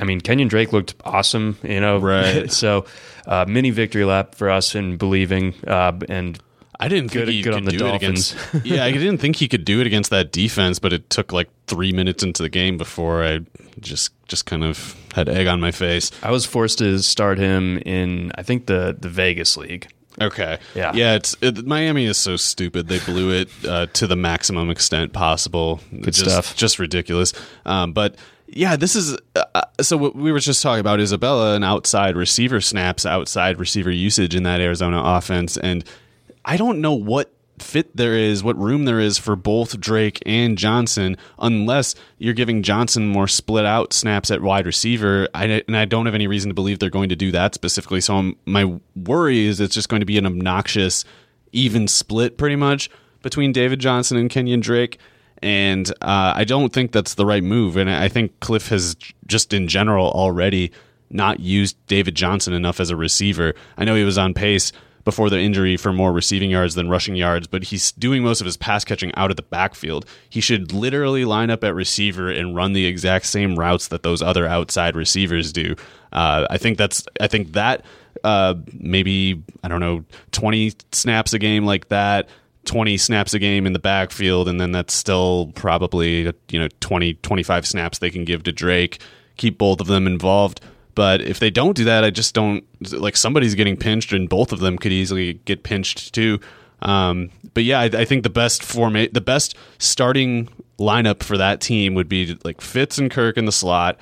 I mean Kenyon Drake looked awesome, you know, Right. so uh, mini victory lap for us in believing uh, and I didn't Good- think he good could on the do Dolphins. it against. yeah, I didn't think he could do it against that defense, but it took like three minutes into the game before I just just kind of had egg on my face. I was forced to start him in I think the the Vegas league. Okay. Yeah. Yeah. It's it, Miami is so stupid. They blew it uh, to the maximum extent possible. Good just, stuff. Just ridiculous. Um, but yeah, this is uh, uh, so. What we were just talking about Isabella and outside receiver snaps, outside receiver usage in that Arizona offense, and I don't know what fit there is, what room there is for both Drake and Johnson, unless you're giving Johnson more split out snaps at wide receiver. I, and I don't have any reason to believe they're going to do that specifically. So I'm, my worry is it's just going to be an obnoxious, even split pretty much between David Johnson and Kenyon Drake. And uh, I don't think that's the right move. And I think Cliff has just in general already not used David Johnson enough as a receiver. I know he was on pace before the injury for more receiving yards than rushing yards, but he's doing most of his pass catching out of the backfield. He should literally line up at receiver and run the exact same routes that those other outside receivers do. Uh, I think that's I think that uh, maybe I don't know twenty snaps a game like that. 20 snaps a game in the backfield and then that's still probably you know 20 25 snaps they can give to Drake keep both of them involved but if they don't do that, I just don't like somebody's getting pinched, and both of them could easily get pinched too. Um, but yeah, I, I, think the best formate, the best starting lineup for that team would be like Fitz and Kirk in the slot.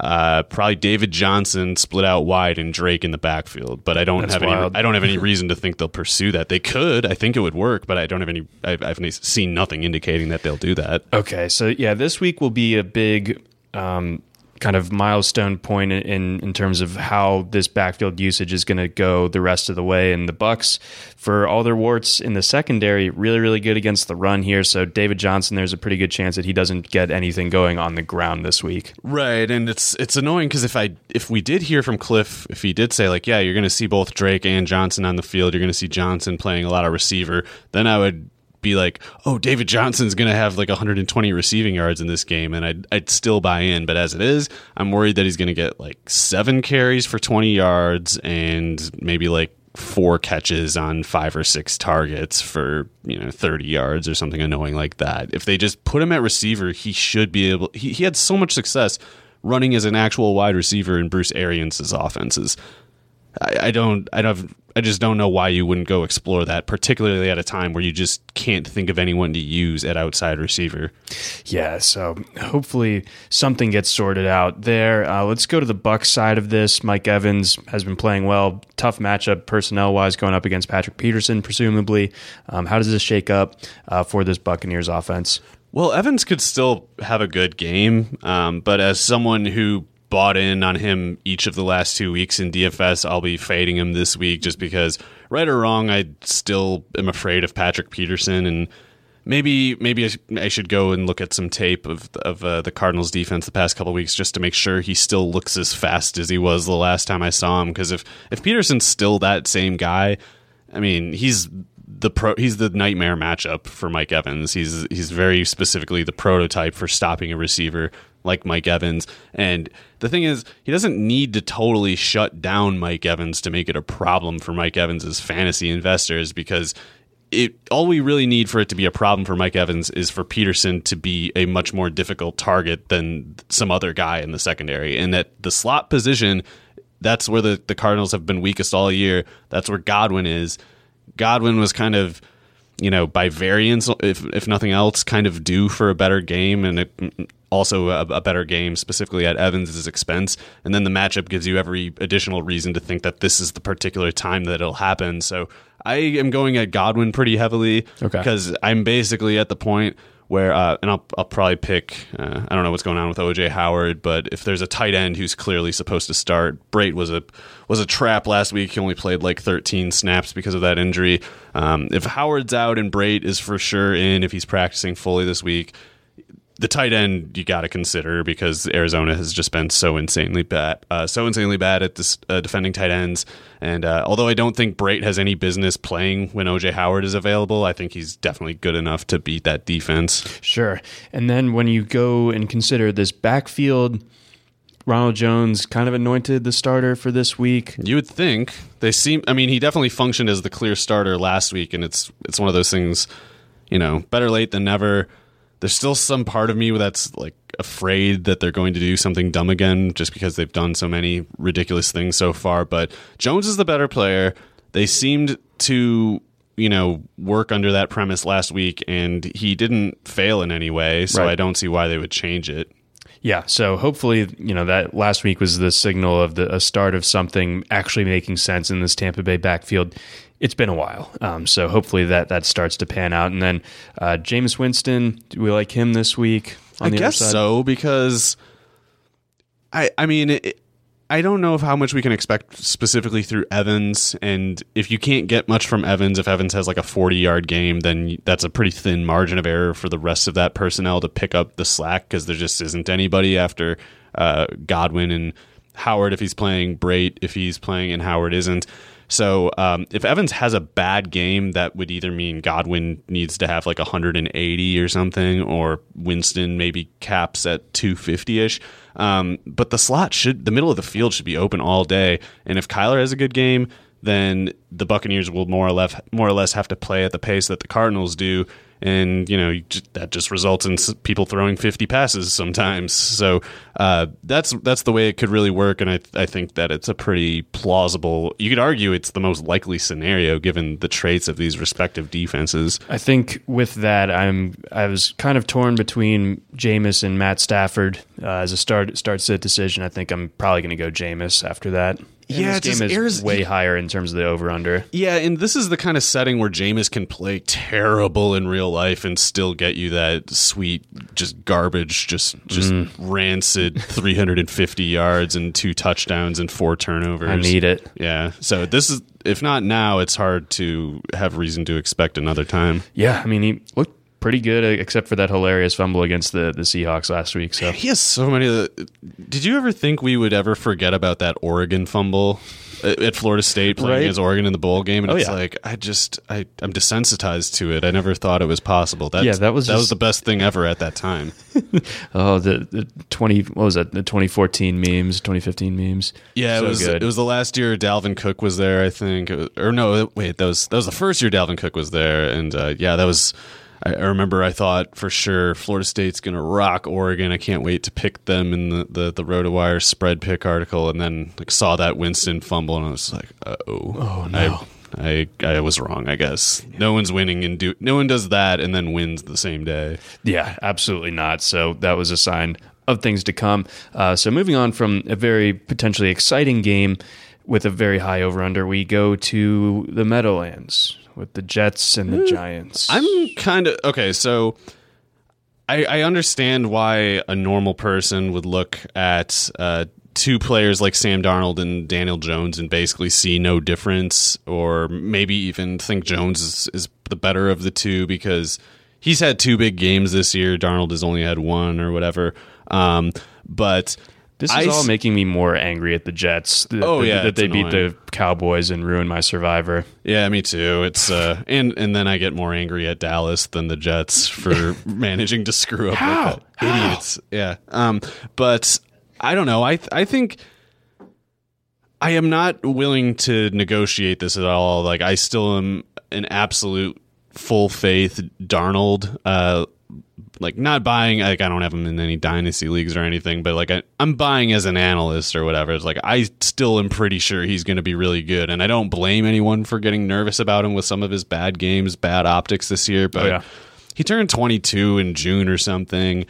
Uh, probably David Johnson split out wide and Drake in the backfield, but I don't That's have wild. any. I don't have any reason to think they'll pursue that. They could. I think it would work, but I don't have any. I've, I've seen nothing indicating that they'll do that. Okay, so yeah, this week will be a big um, kind of milestone point in in terms of how this backfield usage is going to go the rest of the way. And the Bucks, for all their warts in the secondary, really really good against the run here. So David Johnson, there's a pretty good chance that he doesn't get anything going on the ground this week. Right, and it's it's annoying because if I if we did hear from Cliff, if he did say like, yeah, you're going to see both Drake and Johnson on the field, you're going to see Johnson playing a lot of receiver, then I would be like, oh, David Johnson's going to have like 120 receiving yards in this game, and I'd, I'd still buy in. But as it is, I'm worried that he's going to get like seven carries for 20 yards and maybe like four catches on five or six targets for you know 30 yards or something annoying like that. If they just put him at receiver, he should be able. He, he had so much success running as an actual wide receiver in Bruce Arians' offenses. I, I don't. I don't. I just don't know why you wouldn't go explore that, particularly at a time where you just can't think of anyone to use at outside receiver. Yeah, so hopefully something gets sorted out there. Uh, let's go to the Buck side of this. Mike Evans has been playing well. Tough matchup personnel wise, going up against Patrick Peterson, presumably. Um, how does this shake up uh, for this Buccaneers offense? Well, Evans could still have a good game, um, but as someone who bought in on him each of the last two weeks in DFS. I'll be fading him this week just because, right or wrong, I still am afraid of Patrick Peterson, and maybe maybe I should go and look at some tape of of uh, the Cardinals defense the past couple weeks just to make sure he still looks as fast as he was the last time I saw him. Because if if Peterson's still that same guy, I mean he's the pro he's the nightmare matchup for Mike Evans. He's he's very specifically the prototype for stopping a receiver like Mike Evans. And the thing is, he doesn't need to totally shut down Mike Evans to make it a problem for Mike Evans' fantasy investors because it all we really need for it to be a problem for Mike Evans is for Peterson to be a much more difficult target than some other guy in the secondary. And that the slot position, that's where the, the Cardinals have been weakest all year. That's where Godwin is. Godwin was kind of you know, by variance, if if nothing else, kind of due for a better game and it, also a, a, better game, specifically at Evans' expense. And then the matchup gives you every additional reason to think that this is the particular time that it'll happen. So I am going at Godwin pretty heavily okay. because I'm basically at the point where, uh, and I'll, I'll probably pick, uh, I don't know what's going on with OJ Howard, but if there's a tight end who's clearly supposed to start, Brate was a was a trap last week. He only played like 13 snaps because of that injury. Um, if Howard's out and Brate is for sure in, if he's practicing fully this week, the tight end you got to consider because Arizona has just been so insanely bad, uh, so insanely bad at this, uh, defending tight ends. And uh, although I don't think Brate has any business playing when OJ Howard is available, I think he's definitely good enough to beat that defense. Sure. And then when you go and consider this backfield. Ronald Jones kind of anointed the starter for this week. You would think they seem. I mean, he definitely functioned as the clear starter last week, and it's it's one of those things. You know, better late than never there's still some part of me that's like afraid that they're going to do something dumb again just because they've done so many ridiculous things so far. But Jones is the better player. They seemed to, you know, work under that premise last week, and he didn't fail in any way. So right. I don't see why they would change it. Yeah, so hopefully, you know, that last week was the signal of the a start of something actually making sense in this Tampa Bay backfield it's been a while. Um, so hopefully that that starts to pan out. And then uh, Jameis Winston, do we like him this week? I guess so because I I mean it, I don't know of how much we can expect specifically through Evans, and if you can't get much from Evans, if Evans has like a forty-yard game, then that's a pretty thin margin of error for the rest of that personnel to pick up the slack because there just isn't anybody after uh, Godwin and Howard if he's playing, Brate if he's playing, and Howard isn't. So um, if Evans has a bad game, that would either mean Godwin needs to have like 180 or something, or Winston maybe caps at 250 ish. Um, but the slot should, the middle of the field should be open all day. And if Kyler has a good game, then the Buccaneers will more or less more or less have to play at the pace that the Cardinals do, and you know that just results in people throwing 50 passes sometimes. So uh, that's that's the way it could really work, and I I think that it's a pretty plausible. You could argue it's the most likely scenario given the traits of these respective defenses. I think with that, I'm I was kind of torn between Jameis and Matt Stafford uh, as a start start sit decision. I think I'm probably going to go Jameis after that. And Yeah, this game is airs- way higher in terms of the over under. Yeah, and this is the kind of setting where Jameis can play terrible in real life and still get you that sweet, just garbage, just just mm. rancid 350 yards and two touchdowns and four turnovers. I need it. Yeah. So this is if not now, it's hard to have reason to expect another time. Yeah, I mean he looked pretty good uh, except for that hilarious fumble against the the Seahawks last week. So He has so many. of the- Did you ever think we would ever forget about that Oregon fumble at at Florida State playing Right. against Oregon in the bowl game? And Oh, it's yeah. like I just I I'm desensitized to it. I never thought it was possible. That Yeah, that was that was the best thing ever at that time. oh the the twenty what was that the 2014 memes 2015 memes Yeah, So it was good. it was the last year Dalvin Cook was there. I think, was- or no, wait, that was that was the first year Dalvin Cook was there, and uh, yeah, that was. I I remember I thought for sure Florida State's going to rock Oregon. I can't wait to pick them in the, the, the RotoWire spread pick article, and then like saw that Winston fumble, and I was like, oh, oh no. I, I I was wrong. I guess no one's winning and do no one does that and then wins the same day. Yeah, absolutely not. So that was a sign of things to come. Uh, so moving on from a very potentially exciting game with a very high over under, we go to the Meadowlands with the Jets and the Giants. I'm kind of okay. So I, I understand why a normal person would look at uh, two players like Sam Darnold and Daniel Jones and basically see no difference, or maybe even think Jones is, is the better of the two because he's had two big games this year. Darnold has only had one or whatever. Um, but this is I all making me more angry at the Jets. th- Oh, th- yeah, that they beat the Cowboys and ruined my Survivor. Yeah, me too. It's uh, and and then I get more angry at Dallas than the Jets for managing to screw up How? like that. Idiots. Yeah. Um, but I don't know. I th- I think I am not willing to negotiate this at all. Like I still am an absolute full faith Darnold. Uh, like not buying like I don't have him in any dynasty leagues or anything, but like I, I'm buying as an analyst or whatever. It's like I still am pretty sure he's going to be really good, and I don't blame anyone for getting nervous about him with some of his bad games, bad optics this year. But yeah. he turned 22 in June or something.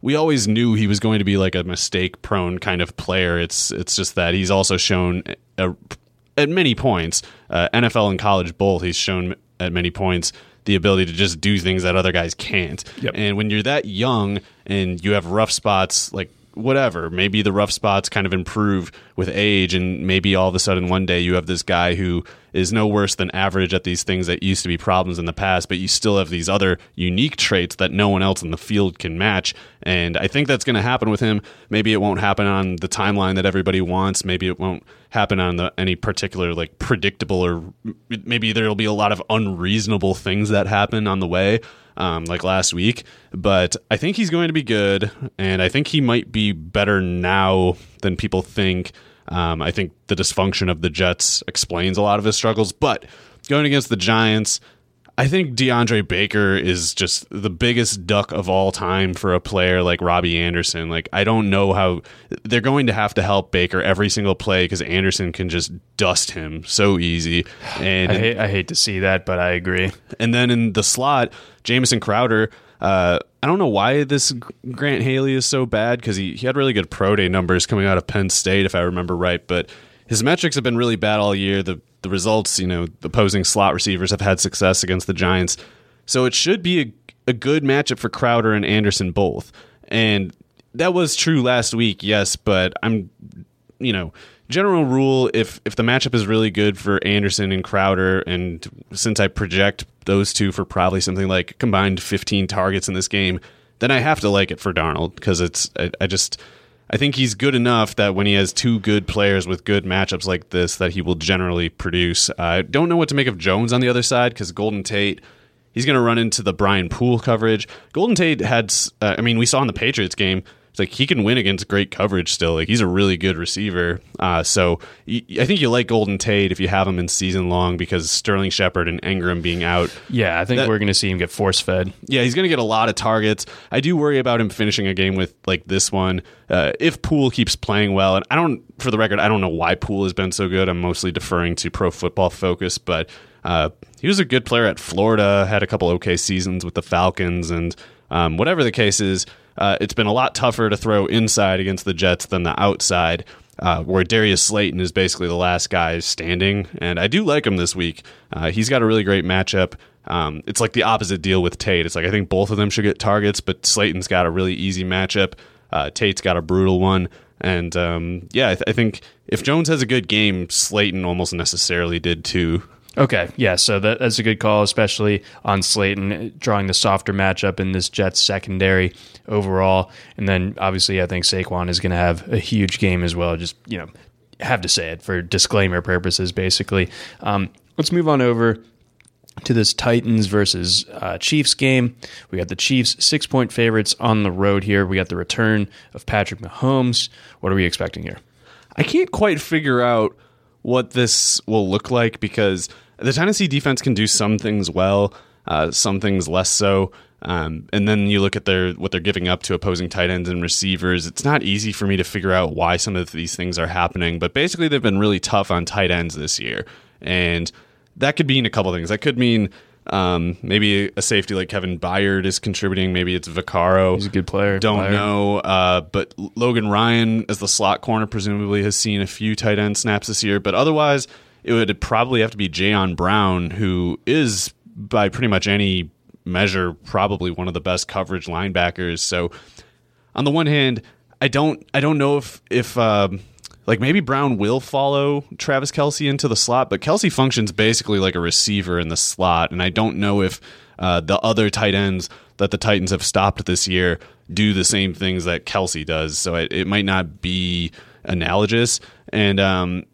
We always knew he was going to be like a mistake prone kind of player. It's it's just that he's also shown a, at many points, uh, NFL and college both. He's shown at many points the ability to just do things that other guys can't. Yep. And when you're that young and you have rough spots, like whatever, maybe the rough spots kind of improve with age, and maybe all of a sudden one day you have this guy who is no worse than average at these things that used to be problems in the past, but you still have these other unique traits that no one else in the field can match. And I think that's going to happen with him. Maybe it won't happen on the timeline that everybody wants. Maybe it won't happen on the, any particular like predictable or maybe there'll be a lot of unreasonable things that happen on the way um, like last week. But I think he's going to be good, and I think he might be better now than people think. Um, I think the dysfunction of the Jets explains a lot of his struggles, but going against the Giants, I think DeAndre Baker is just the biggest duck of all time for a player like Robbie Anderson. Like, I don't know how they're going to have to help Baker every single play because Anderson can just dust him so easy. And I hate, I hate to see that, but I agree. and then in the slot, Jamison Crowder. Uh, I don't know why this Grant Haley is so bad because he, he had really good pro day numbers coming out of Penn State, if I remember right. But his metrics have been really bad all year. The the results, you know, opposing slot receivers have had success against the Giants. So it should be a, a good matchup for Crowder and Anderson both. And that was true last week, yes, but I'm you know, general rule if if the matchup is really good for Anderson and Crowder, and since I project those two for probably something like combined 15 targets in this game, then I have to like it for Darnold because it's I, I just I think he's good enough that when he has two good players with good matchups like this, that he will generally produce. I don't know what to make of Jones on the other side because Golden Tate, he's going to run into the Brian Poole coverage. Golden Tate had, uh, I mean, we saw in the Patriots game, it's like he can win against great coverage still. Like he's a really good receiver. Uh, so I think you like Golden Tate if you have him in season long because Sterling Shepard and Engram being out. Yeah, I think that, we're going to see him get force fed. Yeah, he's going to get a lot of targets. I do worry about him finishing a game with like this one. Uh, if Poole keeps playing well, and I don't, for the record, I don't know why Poole has been so good. I'm mostly deferring to Pro Football Focus, but uh, he was a good player at Florida. Had a couple okay seasons with the Falcons, and um, whatever the case is uh, it's been a lot tougher to throw inside against the Jets than the outside. Uh, where Darius Slayton is basically the last guy standing, and I do like him this week. Uh, he's got a really great matchup. Um, it's like the opposite deal with Tate. It's like I think both of them should get targets, but Slayton's got a really easy matchup. Uh, Tate's got a brutal one, and um, yeah, I, th- I, think if Jones has a good game, Slayton almost necessarily did too. Okay, yeah, so that, that's a good call, especially on Slayton, drawing the softer matchup in this Jets secondary overall. And then obviously, I think Saquon is going to have a huge game as well. Just, you know, have to say it for disclaimer purposes, basically. Um, let's move on over to this Titans versus uh, Chiefs game. We got the Chiefs six point favorites on the road here. We got the return of Patrick Mahomes. What are we expecting here? I can't quite figure out what this will look like because the Tennessee defense can do some things well, uh, some things less so. Um, and then you look at their what they're giving up to opposing tight ends and receivers. It's not easy for me to figure out why some of these things are happening, but basically they've been really tough on tight ends this year, and that could mean a couple things. That could mean um, maybe a safety like Kevin Byard is contributing. Maybe it's Vaccaro. He's a good player. Don't Byard. know. Uh, but Logan Ryan, as the slot corner, presumably has seen a few tight end snaps this year. But otherwise, it would probably have to be Jayon Brown, who is by pretty much any measure probably one of the best coverage linebackers. So on the one hand, I don't I don't know if if um, like maybe Brown will follow Travis Kelce into the slot, but Kelce functions basically like a receiver in the slot, and I don't know if uh, the other tight ends that the Titans have stopped this year do the same things that Kelce does. So it, it might not be analogous, and um,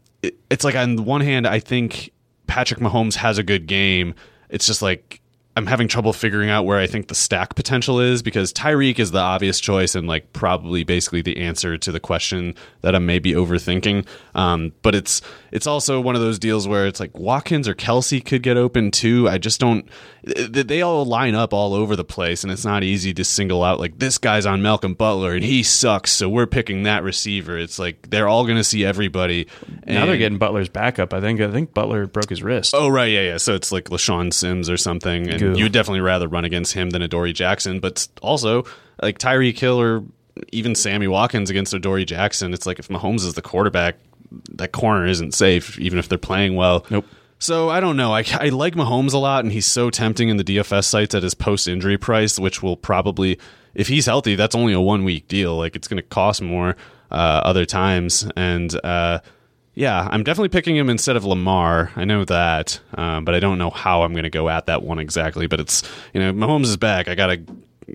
it's like on the one hand, I think Patrick Mahomes has a good game. It's just like I'm having trouble figuring out where I think the stack potential is because Tyreek is the obvious choice and like probably basically the answer to the question that I'm maybe overthinking. Um, but it's it's also one of those deals where it's like Watkins or Kelce could get open too. I just don't. They all line up all over the place, and it's not easy to single out like this guy's on Malcolm Butler and he sucks, so we're picking that receiver. It's like they're all going to see everybody. And Now they're getting Butler's backup. I think I think Butler broke his wrist. Oh right, yeah, yeah. So it's like LeShaun Sims or something, and you'd definitely rather run against him than Adoree Jackson. But also, like Tyreek Hill or even Sammy Watkins against Adoree Jackson, it's like if Mahomes is the quarterback, that corner isn't safe, even if they're playing well. Nope. So I don't know. I, I like Mahomes a lot, and he's so tempting in the DFS sites at his post injury price, which will probably, if he's healthy, that's only a one week deal. Like it's going to cost more uh, other times, and uh, yeah, I'm definitely picking him instead of Lamar. I know that, um, but I don't know how I'm going to go at that one exactly. But it's you know Mahomes is back. I gotta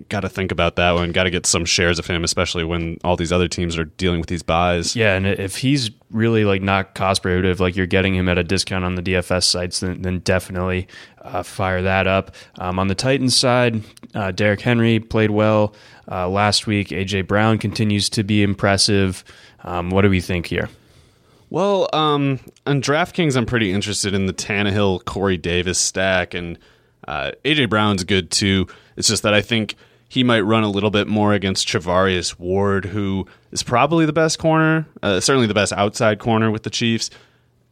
got to think about that one. Got to get some shares of him, especially when all these other teams are dealing with these byes. Yeah, and if he's really like not cost prohibitive, like you're getting him at a discount on the DFS sites, then, then definitely uh, fire that up. Um, on the Titans side, uh, Derrick Henry played well uh, last week. AJ Brown continues to be impressive. Um, what do we think here? Well, um, on DraftKings, I'm pretty interested in the Tannehill Corey Davis stack, and uh, AJ Brown's good too. It's just that I think he might run a little bit more against Charvarius Ward, who is probably the best corner, uh, certainly the best outside corner with the Chiefs.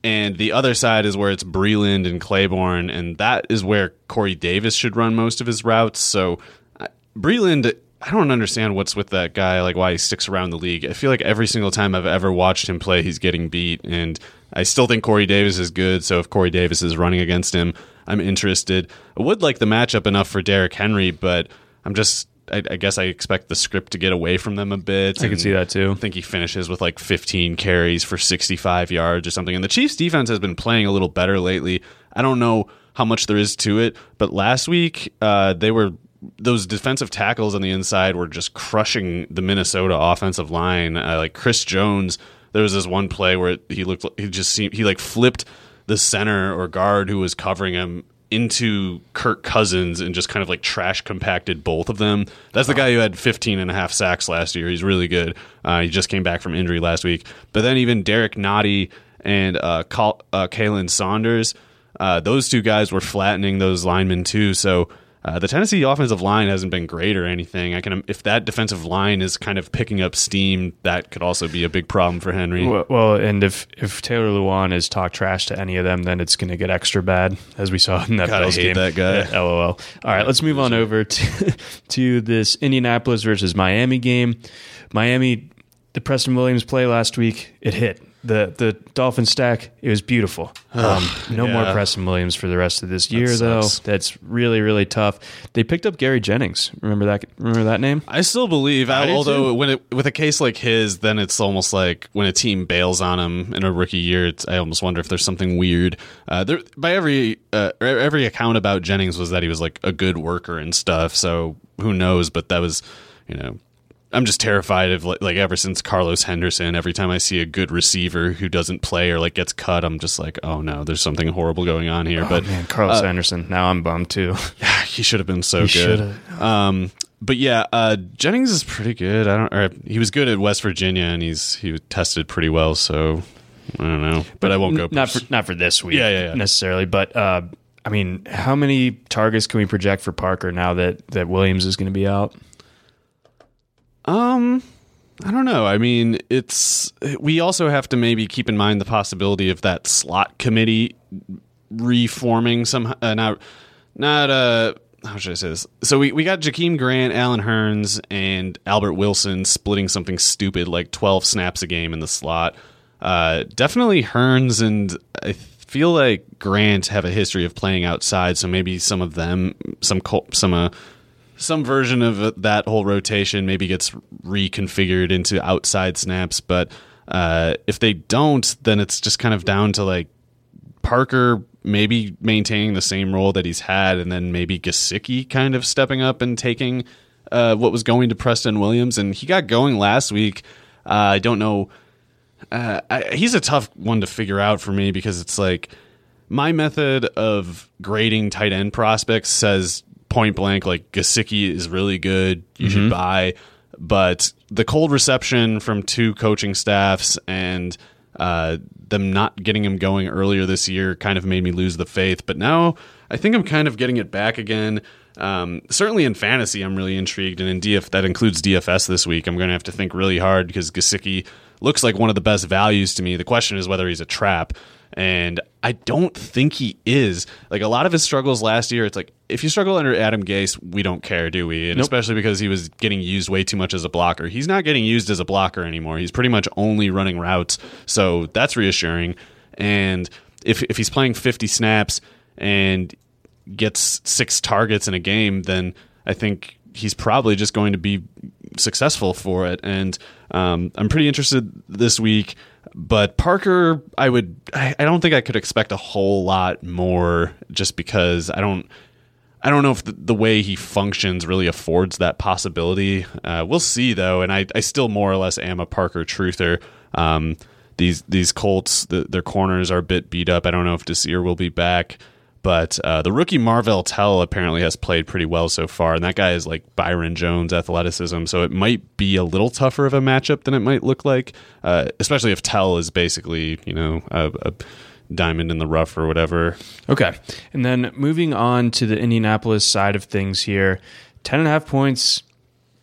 And the other side is where it's Breeland and Claiborne, and that is where Corey Davis should run most of his routes. So uh, Breeland I don't understand what's with that guy, like why he sticks around the league. I feel like every single time I've ever watched him play, he's getting beat. And I still think Corey Davis is good. So if Corey Davis is running against him, I'm interested. I would like the matchup enough for Derrick Henry, but I'm just. I, I guess I expect the script to get away from them a bit. I can see that too. I think he finishes with like 15 carries for 65 yards or something. And the Chiefs defense has been playing a little better lately. I don't know how much there is to it, but last week uh, they were those defensive tackles on the inside were just crushing the Minnesota offensive line. Uh, like Chris Jones, there was this one play where he looked, he just seemed, he like flipped the center or guard who was covering him into Kirk Cousins and just kind of like trash compacted both of them. That's the guy who had 15 and a half sacks last year. He's really good. Uh, he just came back from injury last week. But then even Derrick Nnadi and uh, Cal- uh, Khalen Saunders, uh, those two guys were flattening those linemen too. So uh, the Tennessee offensive line hasn't been great or anything. I can if that defensive line is kind of picking up steam, that could also be a big problem for Henry. Well, well and if if Taylor Lewan is talk trash to any of them, then it's going to get extra bad, as we saw in that God, Bills game. that guy. Yeah, LOL. All right, let's move on over to to this Indianapolis versus Miami game. Miami, the Preston Williams play last week, it hit the the Dolphin stack. It was beautiful. Um, no more. Preston Williams for the rest of this year, though. That's really really tough. They picked up Gary Jennings. Remember that? Remember that name? I still believe, I although when it with a case like his, then it's almost like when a team bails on him in a rookie year. It's, I almost wonder if there's something weird. Uh, there, by every uh, every account about Jennings was that he was like a good worker and stuff. So who knows? But that was, you know. I'm just terrified of like, like ever since Carlos Henderson. Every time I see a good receiver who doesn't play or like gets cut, I'm just like, oh no, there's something horrible going on here. but oh, man, Carlos Anderson. Now I'm bummed too. he should have been so He good. Um, but yeah, uh, Jennings is pretty good. I don't. He was good at West Virginia, and he's he tested pretty well. So I don't know, but, I won't go. Not for not for this week, Yeah, yeah, yeah. necessarily. But uh, I mean, how many targets can we project for Parker now that that Williams is going to be out? Um, I don't know. I mean, it's we also have to maybe keep in mind the possibility of that slot committee reforming somehow. Uh, not not uh. How should I say this? So we, we got Jakeem Grant, Allen Hurns, and Albert Wilson splitting something stupid like twelve snaps a game in the slot. Uh, definitely Hurns and I feel like Grant have a history of playing outside, so maybe some of them, some some uh, some version of that whole rotation maybe gets reconfigured into outside snaps. But uh, if they don't, then it's just kind of down to like Parker maybe maintaining the same role that he's had, and then maybe Gesicki kind of stepping up and taking uh, what was going to Preston Williams, and he got going last week. Uh, I don't know. Uh, I, he's a tough one to figure out for me because it's like my method of grading tight end prospects says point blank like Gesicki is really good. You should buy, but the cold reception from two coaching staffs and uh, them not getting him going earlier this year kind of made me lose the faith. But now I think I'm kind of getting it back again. Um, certainly in fantasy, I'm really intrigued, and in DF that includes DFS this week. I'm going to have to think really hard because Gesicki looks like one of the best values to me. The question is whether he's a trap, and I don't think he is. Like a lot of his struggles last year, it's like if you struggle under Adam Gase, we don't care, do we? And especially because he was getting used way too much as a blocker. He's not getting used as a blocker anymore. He's pretty much only running routes, so that's reassuring. And if if he's playing 50 snaps and gets six targets in a game, then I think he's probably just going to be successful for it. And um, I'm pretty interested this week. But Parker, I would, I, I don't think I could expect a whole lot more, just because I don't. I don't know if the, the way he functions really affords that possibility. Uh, we'll see though, and I, I still more or less am a Parker truther. Um, these these Colts, the, their corners are a bit beat up. I don't know if Desir will be back, but uh, the rookie Marvell Tell apparently has played pretty well so far, and that guy is like Byron Jones athleticism, so it might be a little tougher of a matchup than it might look like, uh, especially if Tell is basically you know a, a diamond in the rough or whatever. Okay. And then moving on to the Indianapolis side of things here 10 and a half points,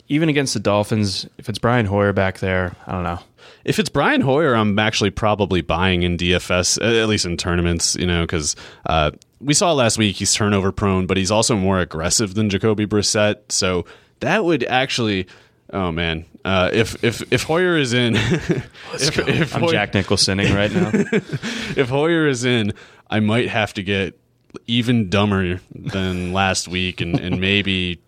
even against the Dolphins. If it's Brian Hoyer back there, I don't know. If it's Brian Hoyer, I'm actually probably buying in DFS, at least in tournaments, you know, because uh, we saw last week he's turnover prone, but he's also more aggressive than Jacoby Brissett. So that would actually, oh man, uh, if if if Hoyer is in, if, if I'm Hoyer- Jack Nicholsoning right now. if Hoyer is in, I might have to get even dumber than last week, and, and maybe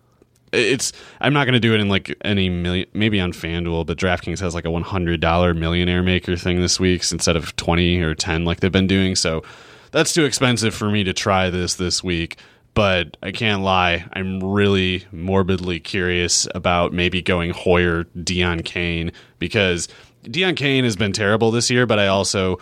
it's. I'm not going to do it in like any million, maybe on FanDuel, but DraftKings has like a $100 millionaire maker thing this week instead of 20 or 10 like they've been doing. So that's too expensive for me to try this this week. But I can't lie. I'm really morbidly curious about maybe going Hoyer, Deon Cain, because Deon Cain has been terrible this year, but I also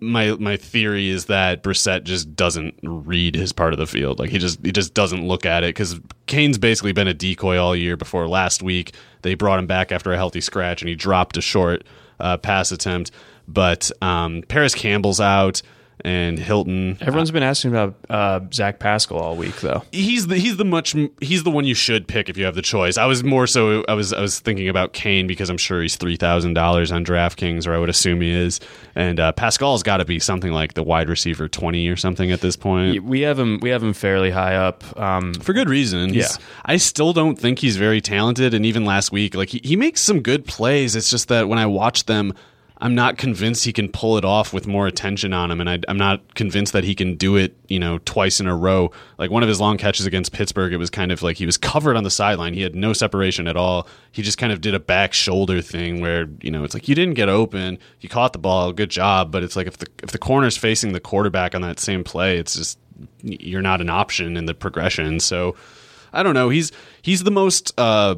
my my theory is that Brissett just doesn't read his part of the field. Like he just he just doesn't look at it because Cain's basically been a decoy all year. Before last week, they brought him back after a healthy scratch, and he dropped a short uh, pass attempt. But um, Parris Campbell's out and Hilton. Everyone's been asking about uh, Zach Pascal all week, though. He's the he's the much he's the one you should pick if you have the choice. I was more so I was I was thinking about Cain because I'm sure he's three thousand dollars on DraftKings, or I would assume he is. And uh, Pascal's got to be something like the wide receiver twenty or something at this point. We have him we have him fairly high up um, for good reason. Yeah, I still don't think he's very talented, and even last week, like he, he makes some good plays. It's just that when I watch them I'm not convinced he can pull it off with more attention on him, and I, am not convinced that he can do it, you know, twice in a row. Like one of his long catches against Pittsburgh, it was kind of like he was covered on the sideline. He had no separation at all. He just kind of did a back shoulder thing where you know it's like you didn't get open, you caught the ball, good job, but it's like if the if the corner's facing the quarterback on that same play, it's just you're not an option in the progression. So I don't know. He's he's the most. Uh,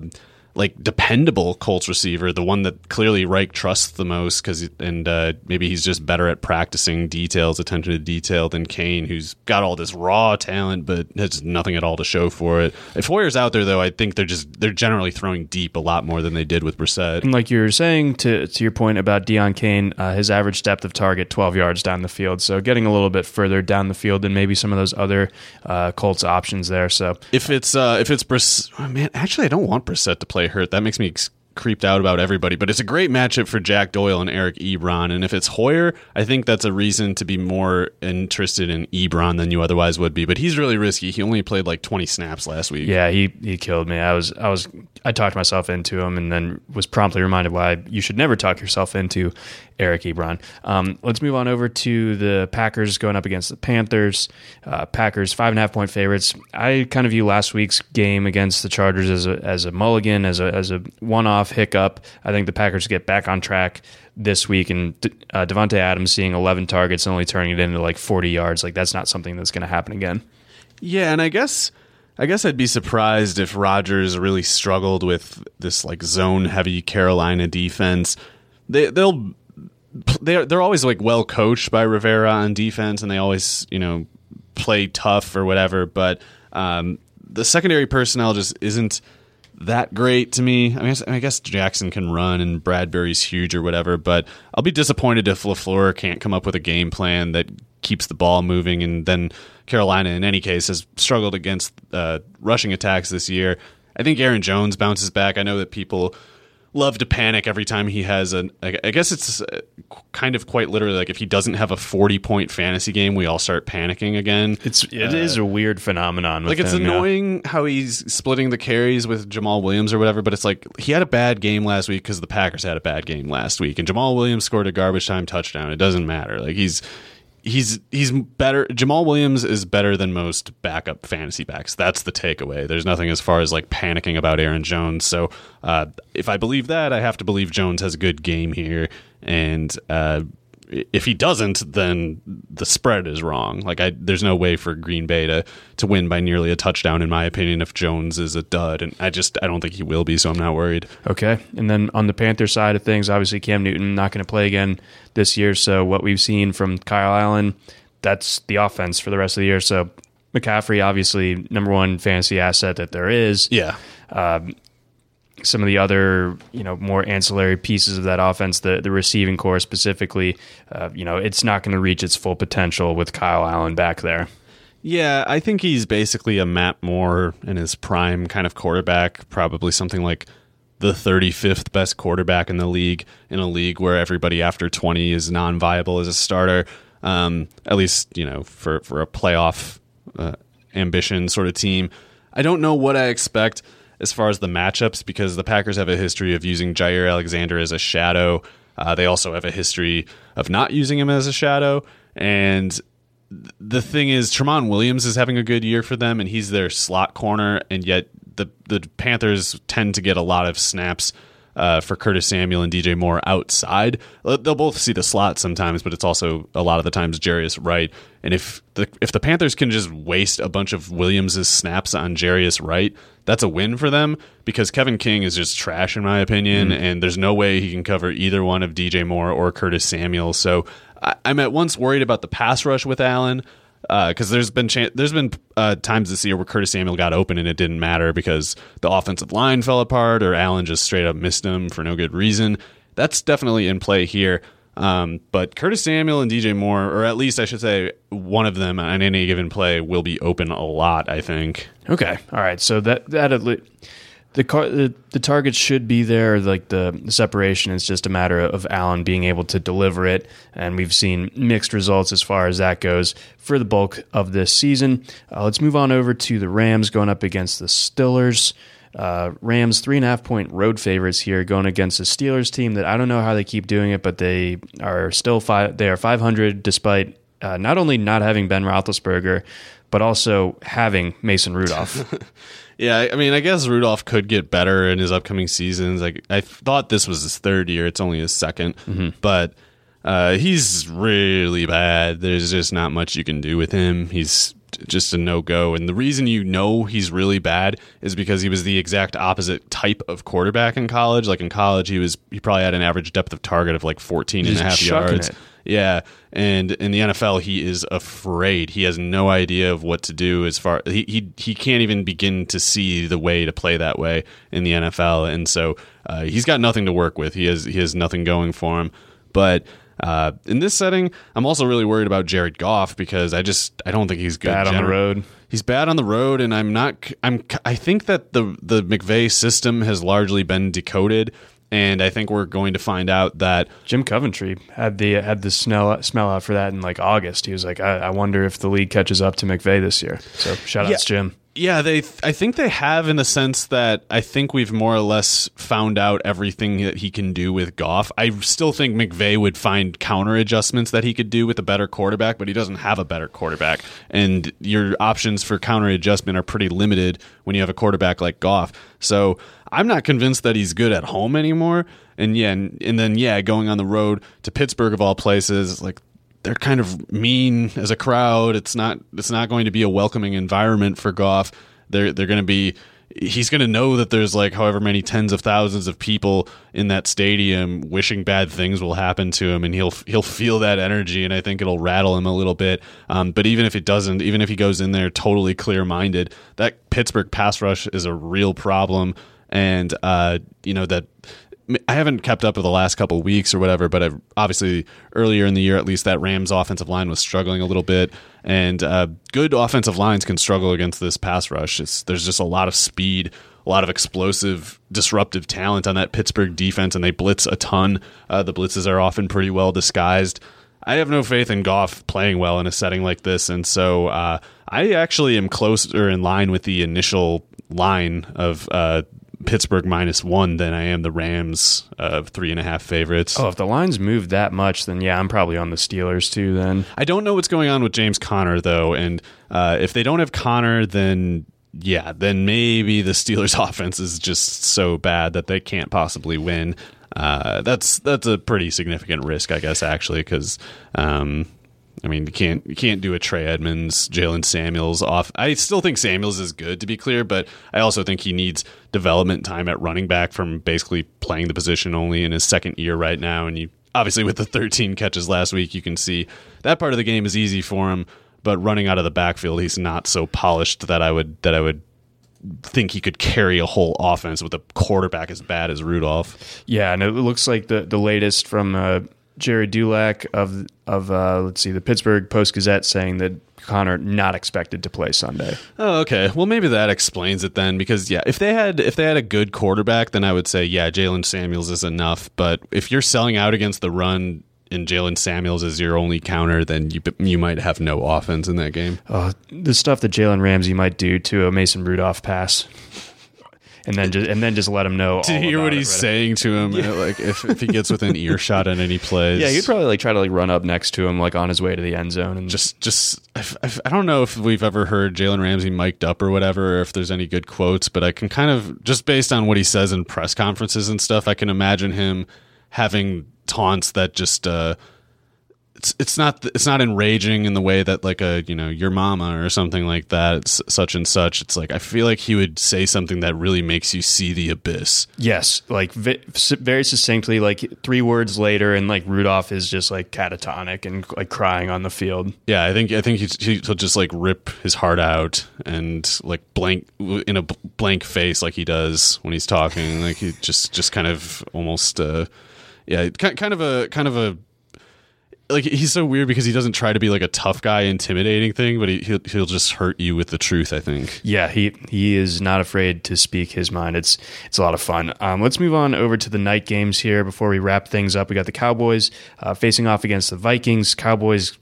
like dependable Colts receiver, the one that clearly Reich trusts the most, because and uh, maybe he's just better at practicing details, attention to detail than Cain, who's got all this raw talent but has nothing at all to show for it. If Hoyer's out there, though, I think they're just they're generally throwing deep a lot more than they did with Brissett. And like you were saying to to your point about Deon Cain, uh, his average depth of target twelve yards down the field, so getting a little bit further down the field than maybe some of those other uh, Colts options there. So if it's uh, if it's Brissett, oh, man, actually I don't want Brissett to play hurt. That makes me ex- creeped out about everybody. But it's a great matchup for Jack Doyle and Eric Ebron. And if it's Hoyer, I think that's a reason to be more interested in Ebron than you otherwise would be. But he's really risky. He only played like 20 snaps last week. Yeah, he he killed me. I was I was I talked myself into him, and then was promptly reminded why you should never talk yourself into Eric Ebron. Um, let's move on over to the Packers going up against the Panthers. Uh, Packers five and a half point favorites. I kind of view last week's game against the Chargers as a as a mulligan, as a as a one off hiccup. I think the Packers get back on track this week, and uh, Davante Adams seeing 11 targets and only turning it into like 40 yards. Like that's not something that's going to happen again. Yeah, and I guess. I guess I'd be surprised if Rodgers really struggled with this like zone heavy Carolina defense. They they'll they're they're always like well coached by Rivera on defense, and they always you know play tough or whatever. But um, the secondary personnel just isn't that great to me. I mean, I guess Jackson can run and Bradberry's huge or whatever, but I'll be disappointed if LaFleur can't come up with a game plan that keeps the ball moving. And then Carolina, in any case, has struggled against uh, rushing attacks this year. I think Aaron Jones bounces back. I know that people love to panic every time he has an. I guess it's uh, kind of quite literally like if he doesn't have a forty point fantasy game, we all start panicking again. It's it uh, is a weird phenomenon. like it's him, annoying yeah. how he's splitting the carries with Jamaal Williams or whatever. But it's like he had a bad game last week because the Packers had a bad game last week, and Jamaal Williams scored a garbage time touchdown. It doesn't matter. Like he's he's he's better. Jamaal Williams is better than most backup fantasy backs. That's the takeaway. There's nothing as far as like panicking about Aaron Jones. So uh, if I believe that, I have to believe Jones has a good game here, and uh, if he doesn't, then the spread is wrong. Like I, there's no way for Green Bay to to win by nearly a touchdown, in my opinion. If Jones is a dud, and I just I don't think he will be, so I'm not worried. Okay, and then on the Panther side of things, obviously Cam Newton not going to play again this year. So what we've seen from Kyle Allen, that's the offense for the rest of the year. So McCaffrey, obviously number one fantasy asset that there is. Yeah. Um, some of the other, you know, more ancillary pieces of that offense, the the receiving corps specifically, uh, you know, it's not going to reach its full potential with Kyle Allen back there. Yeah, I think he's basically a Matt Moore in his prime kind of quarterback, probably something like the 35th best quarterback in the league, in a league where everybody after 20 is non viable as a starter, um, at least, you know, for, for a playoff uh, ambition sort of team. I don't know what I expect as far as the matchups because the Packers have a history of using Jaire Alexander as a shadow. Uh, they also have a history of not using him as a shadow. And the thing is, Tramon Williams is having a good year for them, and he's their slot corner, and yet the the Panthers tend to get a lot of snaps uh, for Curtis Samuel and DJ Moore outside. They'll both see the slot sometimes, but it's also a lot of the times Jarius Wright. And if the if the Panthers can just waste a bunch of Williams' snaps on Jarius Wright, that's a win for them because Kevin King is just trash in my opinion, mm. and there's no way he can cover either one of DJ Moore or Curtis Samuel. So I, I'm at once worried about the pass rush with Allen because uh, there's been cha- there's been uh, times this year where Curtis Samuel got open and it didn't matter because the offensive line fell apart or Allen just straight up missed him for no good reason. That's definitely in play here. Um, but Curtis Samuel and DJ Moore, or at least I should say one of them on any given play, will be open a lot. I think. Okay, all right. So that that at least the car the, the targets should be there like the, the separation is just a matter of Allen being able to deliver it. And we've seen mixed results as far as that goes for the bulk of this season. Uh, let's move on over to the Rams going up against the Steelers. Uh, Rams three and a half point road favorites here going against the Steelers team that I don't know how they keep doing it but they are still five they are 500 despite uh, not only not having Ben Roethlisberger but also having Mason Rudolph Yeah, I mean, I guess Rudolph could get better in his upcoming seasons. Like, I thought this was his third year; it's only his 2nd mm-hmm. but uh, he's really bad. There's just not much you can do with him. He's just a no go. And the reason you know he's really bad is because he was the exact opposite type of quarterback in college. Like in college, he was he probably had an average depth of target of like 14 and a half yards. It. Yeah, and in the NFL, he is afraid. He has no idea of what to do. As far he he he can't even begin to see the way to play that way in the NFL, and so uh, he's got nothing to work with. He has he has nothing going for him. But uh, in this setting, I'm also really worried about Jared Goff because I just I don't think he's good. Bad on the road. He's bad on the road, and I'm not. I'm. I think that the the McVay system has largely been decoded and I think we're going to find out that Jim Coventry had the had the smell smell out for that in like August. He was like, I, I wonder if the league catches up to McVay this year. So shout out yeah. to Jim. Yeah, they. I think they have in the sense that I think we've more or less found out everything that he can do with Goff. I still think McVay would find counter adjustments that he could do with a better quarterback, but he doesn't have a better quarterback, and your options for counter adjustment are pretty limited when you have a quarterback like Goff. So I'm not convinced that he's good at home anymore. And yeah, and, and then yeah, going on the road to Pittsburgh of all places, like they're kind of mean as a crowd. It's not it's not going to be a welcoming environment for Goff. They're they're going to be he's going to know that there's like however many tens of thousands of people in that stadium wishing bad things will happen to him and he'll he'll feel that energy and I think it'll rattle him a little bit um, but even if it doesn't even if he goes in there totally clear minded that Pittsburgh pass rush is a real problem and uh, you know that I haven't kept up with the last couple weeks or whatever, but I've, obviously earlier in the year, at least that Rams offensive line was struggling a little bit, and uh, good offensive lines can struggle against this pass rush. It's, there's just a lot of speed, a lot of explosive, disruptive talent on that Pittsburgh defense, and they blitz a ton. Uh, the blitzes are often pretty well disguised. I have no faith in Goff playing well in a setting like this, and so uh, I actually am closer in line with the initial line of uh, Pittsburgh minus one than I am the Rams uh, three and a half favorites. Oh, if the lines move that much, then yeah, I'm probably on the Steelers too. Then I don't know what's going on with James Conner though, and uh, if they don't have Conner, then yeah, then maybe the Steelers' offense is just so bad that they can't possibly win. Uh, that's that's a pretty significant risk, I guess, actually, because um, I mean, you can't you can't do a Trey Edmunds, Jaylen Samuels off. I still think Samuels is good to be clear, but I also think he needs development time at running back from basically playing the position only in his second year right now. And you obviously with the 13 catches last week, you can see that part of the game is easy for him. But running out of the backfield, he's not so polished that I would that I would think he could carry a whole offense with a quarterback as bad as Rudolph. Yeah, and it looks like the the latest from. Uh Gerry Dulac of of uh, let's see the Pittsburgh Post Gazette saying that Conner not expected to play Sunday. Oh, okay. Well, maybe that explains it then. Because yeah, if they had if they had a good quarterback, then I would say yeah, Jaylen Samuels is enough. But if you're selling out against the run and Jaylen Samuels is your only counter, then you you might have no offense in that game. Uh, the stuff that Jalen Ramsey might do to a Mason Rudolph pass and then just and then just let him know. to hear what he's right saying to him, uh, like if, if he gets within earshot on any plays. Yeah, he'd probably like try to like run up next to him like on his way to the end zone and just just I, I, I don't know if we've ever heard Jalen Ramsey mic'd up or whatever, or if there's any good quotes, but I can kind of just based on what he says in press conferences and stuff, I can imagine him having taunts that just uh it's it's not it's not enraging in the way that like a you know your mama or something like that it's such and such it's like i feel like he would say something that really makes you see the abyss Yes, like very succinctly, like three words later, and like Rudolph is just like catatonic and like crying on the field. Yeah, I think I think he's, he'll just like rip his heart out and like blank in a blank face like he does when he's talking. Like he just just kind of almost uh, yeah, ki- kind of a kind of a like he's so weird because he doesn't try to be like a tough guy, intimidating thing, but he, he'll he'll just hurt you with the truth. I think. Yeah, he he is not afraid to speak his mind. It's it's a lot of fun. Um, let's move on over to the night games here before we wrap things up. We got the Cowboys uh, facing off against the Vikings. Cowboys,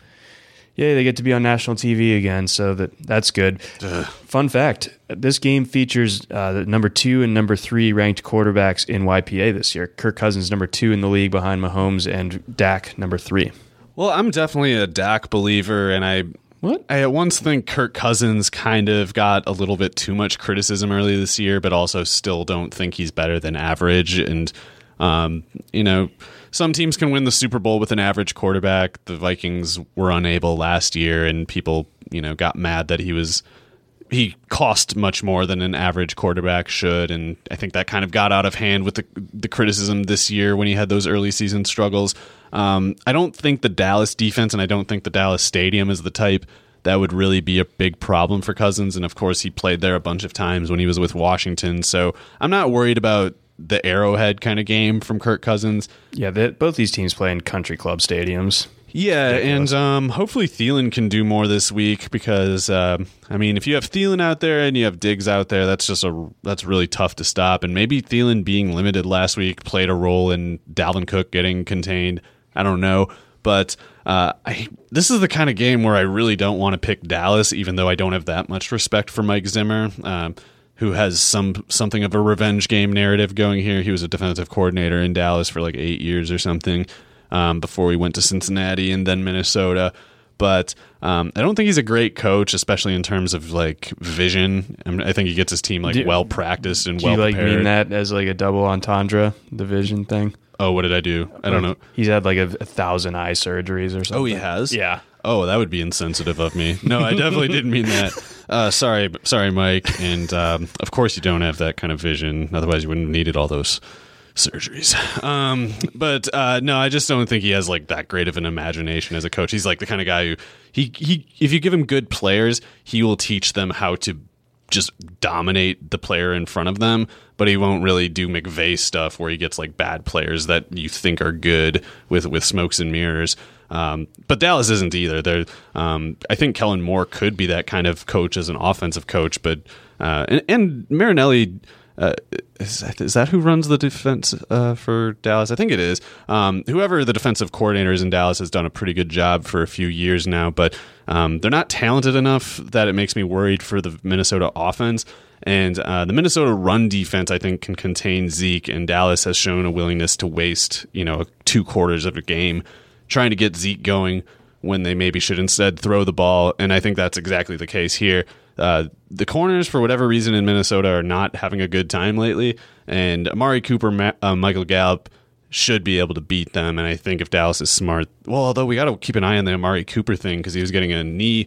yeah, they get to be on national TV again, so that that's good. Fun fact: this game features uh, the number two and number three ranked quarterbacks in YPA this year. Kirk Cousins, number two in the league behind Mahomes, and Dak, number three. Well, I'm definitely a Dak believer, and I What? I at once think Kirk Cousins kind of got a little bit too much criticism early this year, but also still don't think he's better than average. And um, you know, some teams can win the Super Bowl with an average quarterback. The Vikings were unable last year, and people you know got mad that he was he cost much more than an average quarterback should, and I think that kind of got out of hand with the the criticism this year when he had those early season struggles. Um, I don't think the Dallas defense, and I don't think the Dallas stadium is the type that would really be a big problem for Cousins. And of course, he played there a bunch of times when he was with Washington, so I'm not worried about the Arrowhead kind of game from Kirk Cousins. Yeah, both these teams play in country club stadiums. Yeah, and um, hopefully Thielen can do more this week because um, I mean, if you have Thielen out there and you have Diggs out there, that's just a that's really tough to stop. And maybe Thielen being limited last week played a role in Dalvin Cook getting contained. I don't know, but uh, I, this is the kind of game where I really don't want to pick Dallas, even though I don't have that much respect for Mike Zimmer. Um, who has some something of a revenge game narrative going here? He was a defensive coordinator in Dallas for like eight years or something um, before we went to Cincinnati and then Minnesota. But um, I don't think he's a great coach, especially in terms of like vision. I, mean, I think he gets his team like Do- well practiced and Do well you like mean that as like a double entendre, the vision thing? Oh, what did I do? I don't know. He's had like a, a thousand eye surgeries or something. Oh, he has. Yeah. Oh, that would be insensitive of me. No, I definitely didn't mean that. Uh, sorry, sorry, Mike. And um, of course, you don't have that kind of vision. Otherwise, you wouldn't have needed all those surgeries. Um, but uh, no, I just don't think he has like that great of an imagination as a coach. He's like the kind of guy who he he if you give him good players, he will teach them how to just dominate the player in front of them, but he won't really do McVay stuff where he gets like bad players that you think are good with with smokes and mirrors. Um, but Dallas isn't either. They're, um, I think Kellen Moore could be that kind of coach as an offensive coach, but uh, and, and Marinelli. Uh, is, that, is that who runs the defense uh, for Dallas? I think it is. Um, whoever the defensive coordinator is in Dallas has done a pretty good job for a few years now, but um, they're not talented enough that it makes me worried for the Minnesota offense. And uh, the Minnesota run defense, I think, can contain Zeke, and Dallas has shown a willingness to waste, you know, two quarters of a game trying to get Zeke going when they maybe should instead throw the ball. And I think that's exactly the case here. Uh, the corners, for whatever reason, in Minnesota are not having a good time lately. And Amari Cooper, Ma- uh, Michael Gallup should be able to beat them. And I think if Dallas is smart, well, although we got to keep an eye on the Amari Cooper thing because he was getting a knee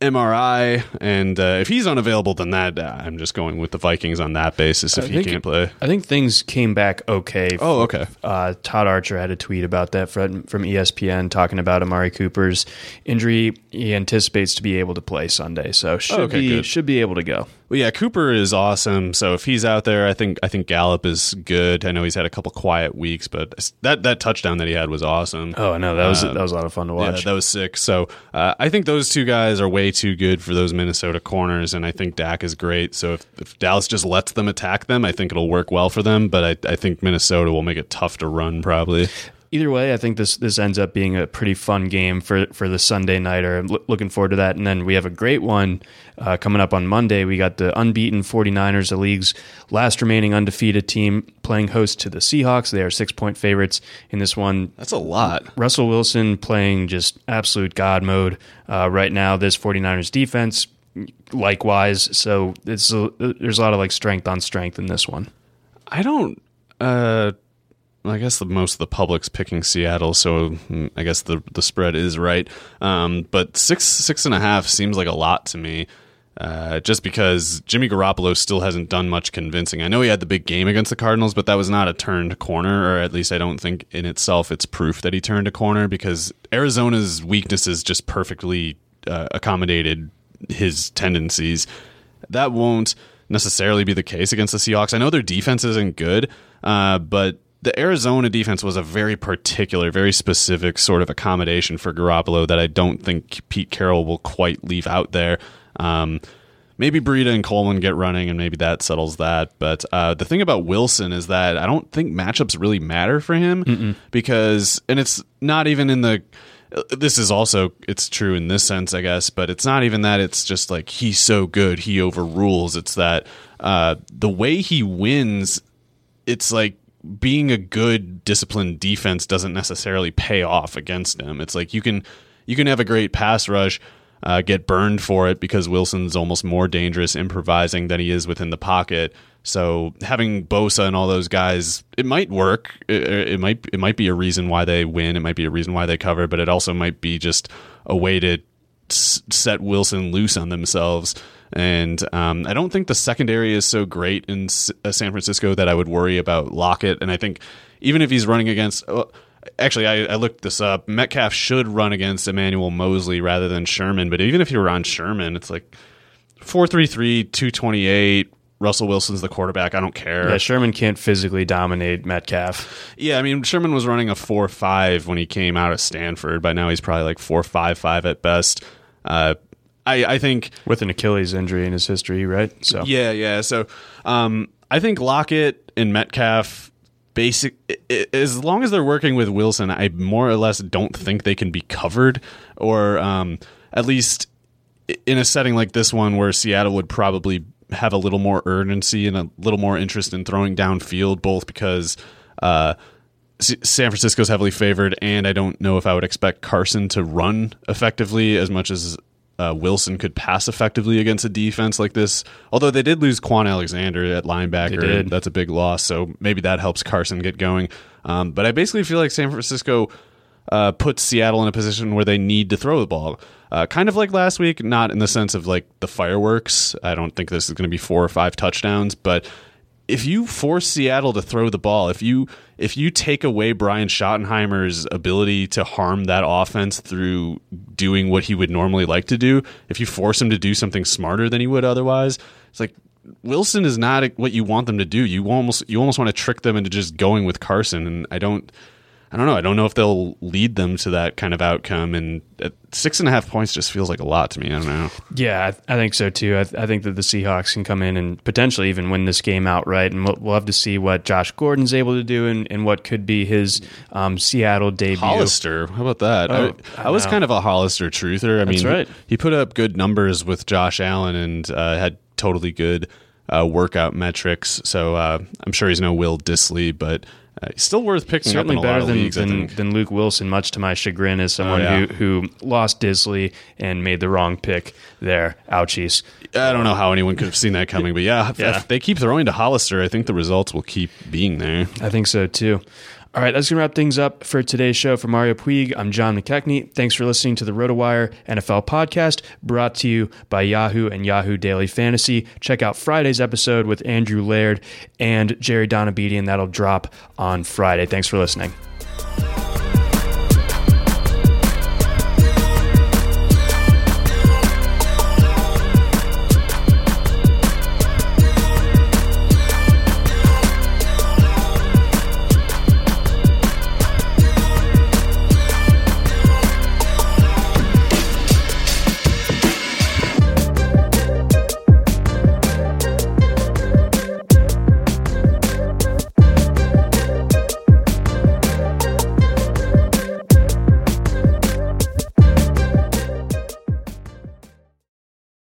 MRI, and uh, if he's unavailable, then that uh, I'm just going with the Vikings on that basis if I he can't play. I think things came back okay. Oh, okay. Uh, Todd Archer had a tweet about that from, from ESPN talking about Amari Cooper's injury. He anticipates to be able to play Sunday, so should Oh, okay, be good. should be able to go. Well, yeah, Cooper is awesome. So if he's out there, I think I think Gallup is good. I know he's had a couple quiet weeks, but that that touchdown that he had was awesome. Oh no, that was Uh, that was a lot of fun to Yeah, watch. that was sick. So uh, I think those two guys are way too good for those Minnesota corners, and I think Dak is great. So if, if Dallas just lets them attack them, I think it'll work well for them. But I, I think Minnesota will make it tough to run probably. Either way, I think this this ends up being a pretty fun game for for the Sunday nighter. I'm lo- looking forward to that. And then we have a great one uh, coming up on Monday. We got the unbeaten 49ers, the league's last remaining undefeated team, playing host to the Seahawks. They are six point favorites in this one. That's a lot. Russell Wilson playing just absolute God mode uh, right now. This 49ers defense, likewise. So it's a, there's a lot of like strength on strength in this one. I don't. Uh, I guess the most of the public's picking Seattle, so mm, I guess the the spread is right. Um, but six six and a half seems like a lot to me. Uh, just because Jimmy Garoppolo still hasn't done much convincing. I know he had the big game against the Cardinals, but that was not a turned corner, or at least I don't think in itself it's proof that he turned a corner because Arizona's weaknesses just perfectly uh, accommodated his tendencies. That won't necessarily be the case against the Seahawks. I know their defense isn't good, uh, but the Arizona defense was a very particular, very specific sort of accommodation for Garoppolo that I don't think Pete Carroll will quite leave out there. Um, maybe Breida and Coleman get running, and maybe that settles that. But uh, the thing about Wilson is that I don't think matchups really matter for him Mm-mm. because, and it's not even in the. This is also it's true in this sense, I guess, but it's not even that. It's just like he's so good, he overrules. It's that uh, the way he wins, it's like being a good disciplined defense doesn't necessarily pay off against him. It's like you can you can have a great pass rush uh, get burned for it because Wilson's almost more dangerous improvising than he is within the pocket. So having Bosa and all those guys, it might work. It, it, might it might be a reason why they win. It might be a reason why they cover, but it also might be just a way to set Wilson loose on themselves. And um, I don't think the secondary is so great in S- uh, San Francisco that I would worry about Lockett. And I think even if he's running against. Uh, actually, I, I, looked this up. Metcalf should run against Emmanuel Moseley rather than Sherman. But even if you were on Sherman, it's like 433, 228. Russell Wilson's the quarterback. I don't care. Yeah, Sherman can't physically dominate Metcalf. Yeah, I mean Sherman was running a four five when he came out of Stanford. By now he's probably like four five five at best. Uh, I, I think with an Achilles injury in his history, right? So yeah, yeah. So um, I think Lockett and Metcalf basic as long as they're working with Wilson, I more or less don't think they can be covered, or um, at least in a setting like this one where Seattle would probably have a little more urgency and a little more interest in throwing downfield, both because uh, San Francisco's heavily favored, and I don't know if I would expect Carson to run effectively as much as uh, Wilson could pass effectively against a defense like this. Although they did lose Kwon Alexander at linebacker, that's a big loss. So maybe that helps Carson get going. Um, but I basically feel like San Francisco uh, puts Seattle in a position where they need to throw the ball. Uh, kind of like last week, not in the sense of like the fireworks. I don't think this is going to be four or five touchdowns, but if you force Seattle to throw the ball, if you if you take away Brian Schottenheimer's ability to harm that offense through doing what he would normally like to do, if you force him to do something smarter than he would otherwise, it's like Wilson is not what you want them to do. You almost you almost want to trick them into just going with Carson, and I don't. I don't know. I don't know if they'll lead them to that kind of outcome. And six and a half points just feels like a lot to me. I don't know. Yeah, I, think so too. I, I, think that the Seahawks can come in and potentially even win this game outright. And we'll, we'll have to see what Josh Gordon's able to do and, and what could be his um, Seattle debut. Hollister, how about that? Oh, I, I, was kind of a Hollister truther. I That's mean, right. he, he, put up good numbers with Josh Allen and uh, had totally good uh, workout metrics. So uh, I'm sure he's no Will Dissly, but uh, still worth picking Certainly up better than, leagues, than, than, Luke Wilson, much to my chagrin, as someone oh, yeah. who, who lost Dissly and made the wrong pick there. Ouchies. I don't know how anyone could have seen that coming, but yeah, yeah. if they keep throwing to Hollister, I think the results will keep being there. I think so too. All right, that's going to wrap things up for today's show. For Mario Puig, I'm John McKechnie. Thanks for listening to the RotoWire NFL podcast brought to you by Yahoo and Yahoo Daily Fantasy. Check out Friday's episode with Andrew Laird and Jerry Donabedian. That'll drop on Friday. Thanks for listening.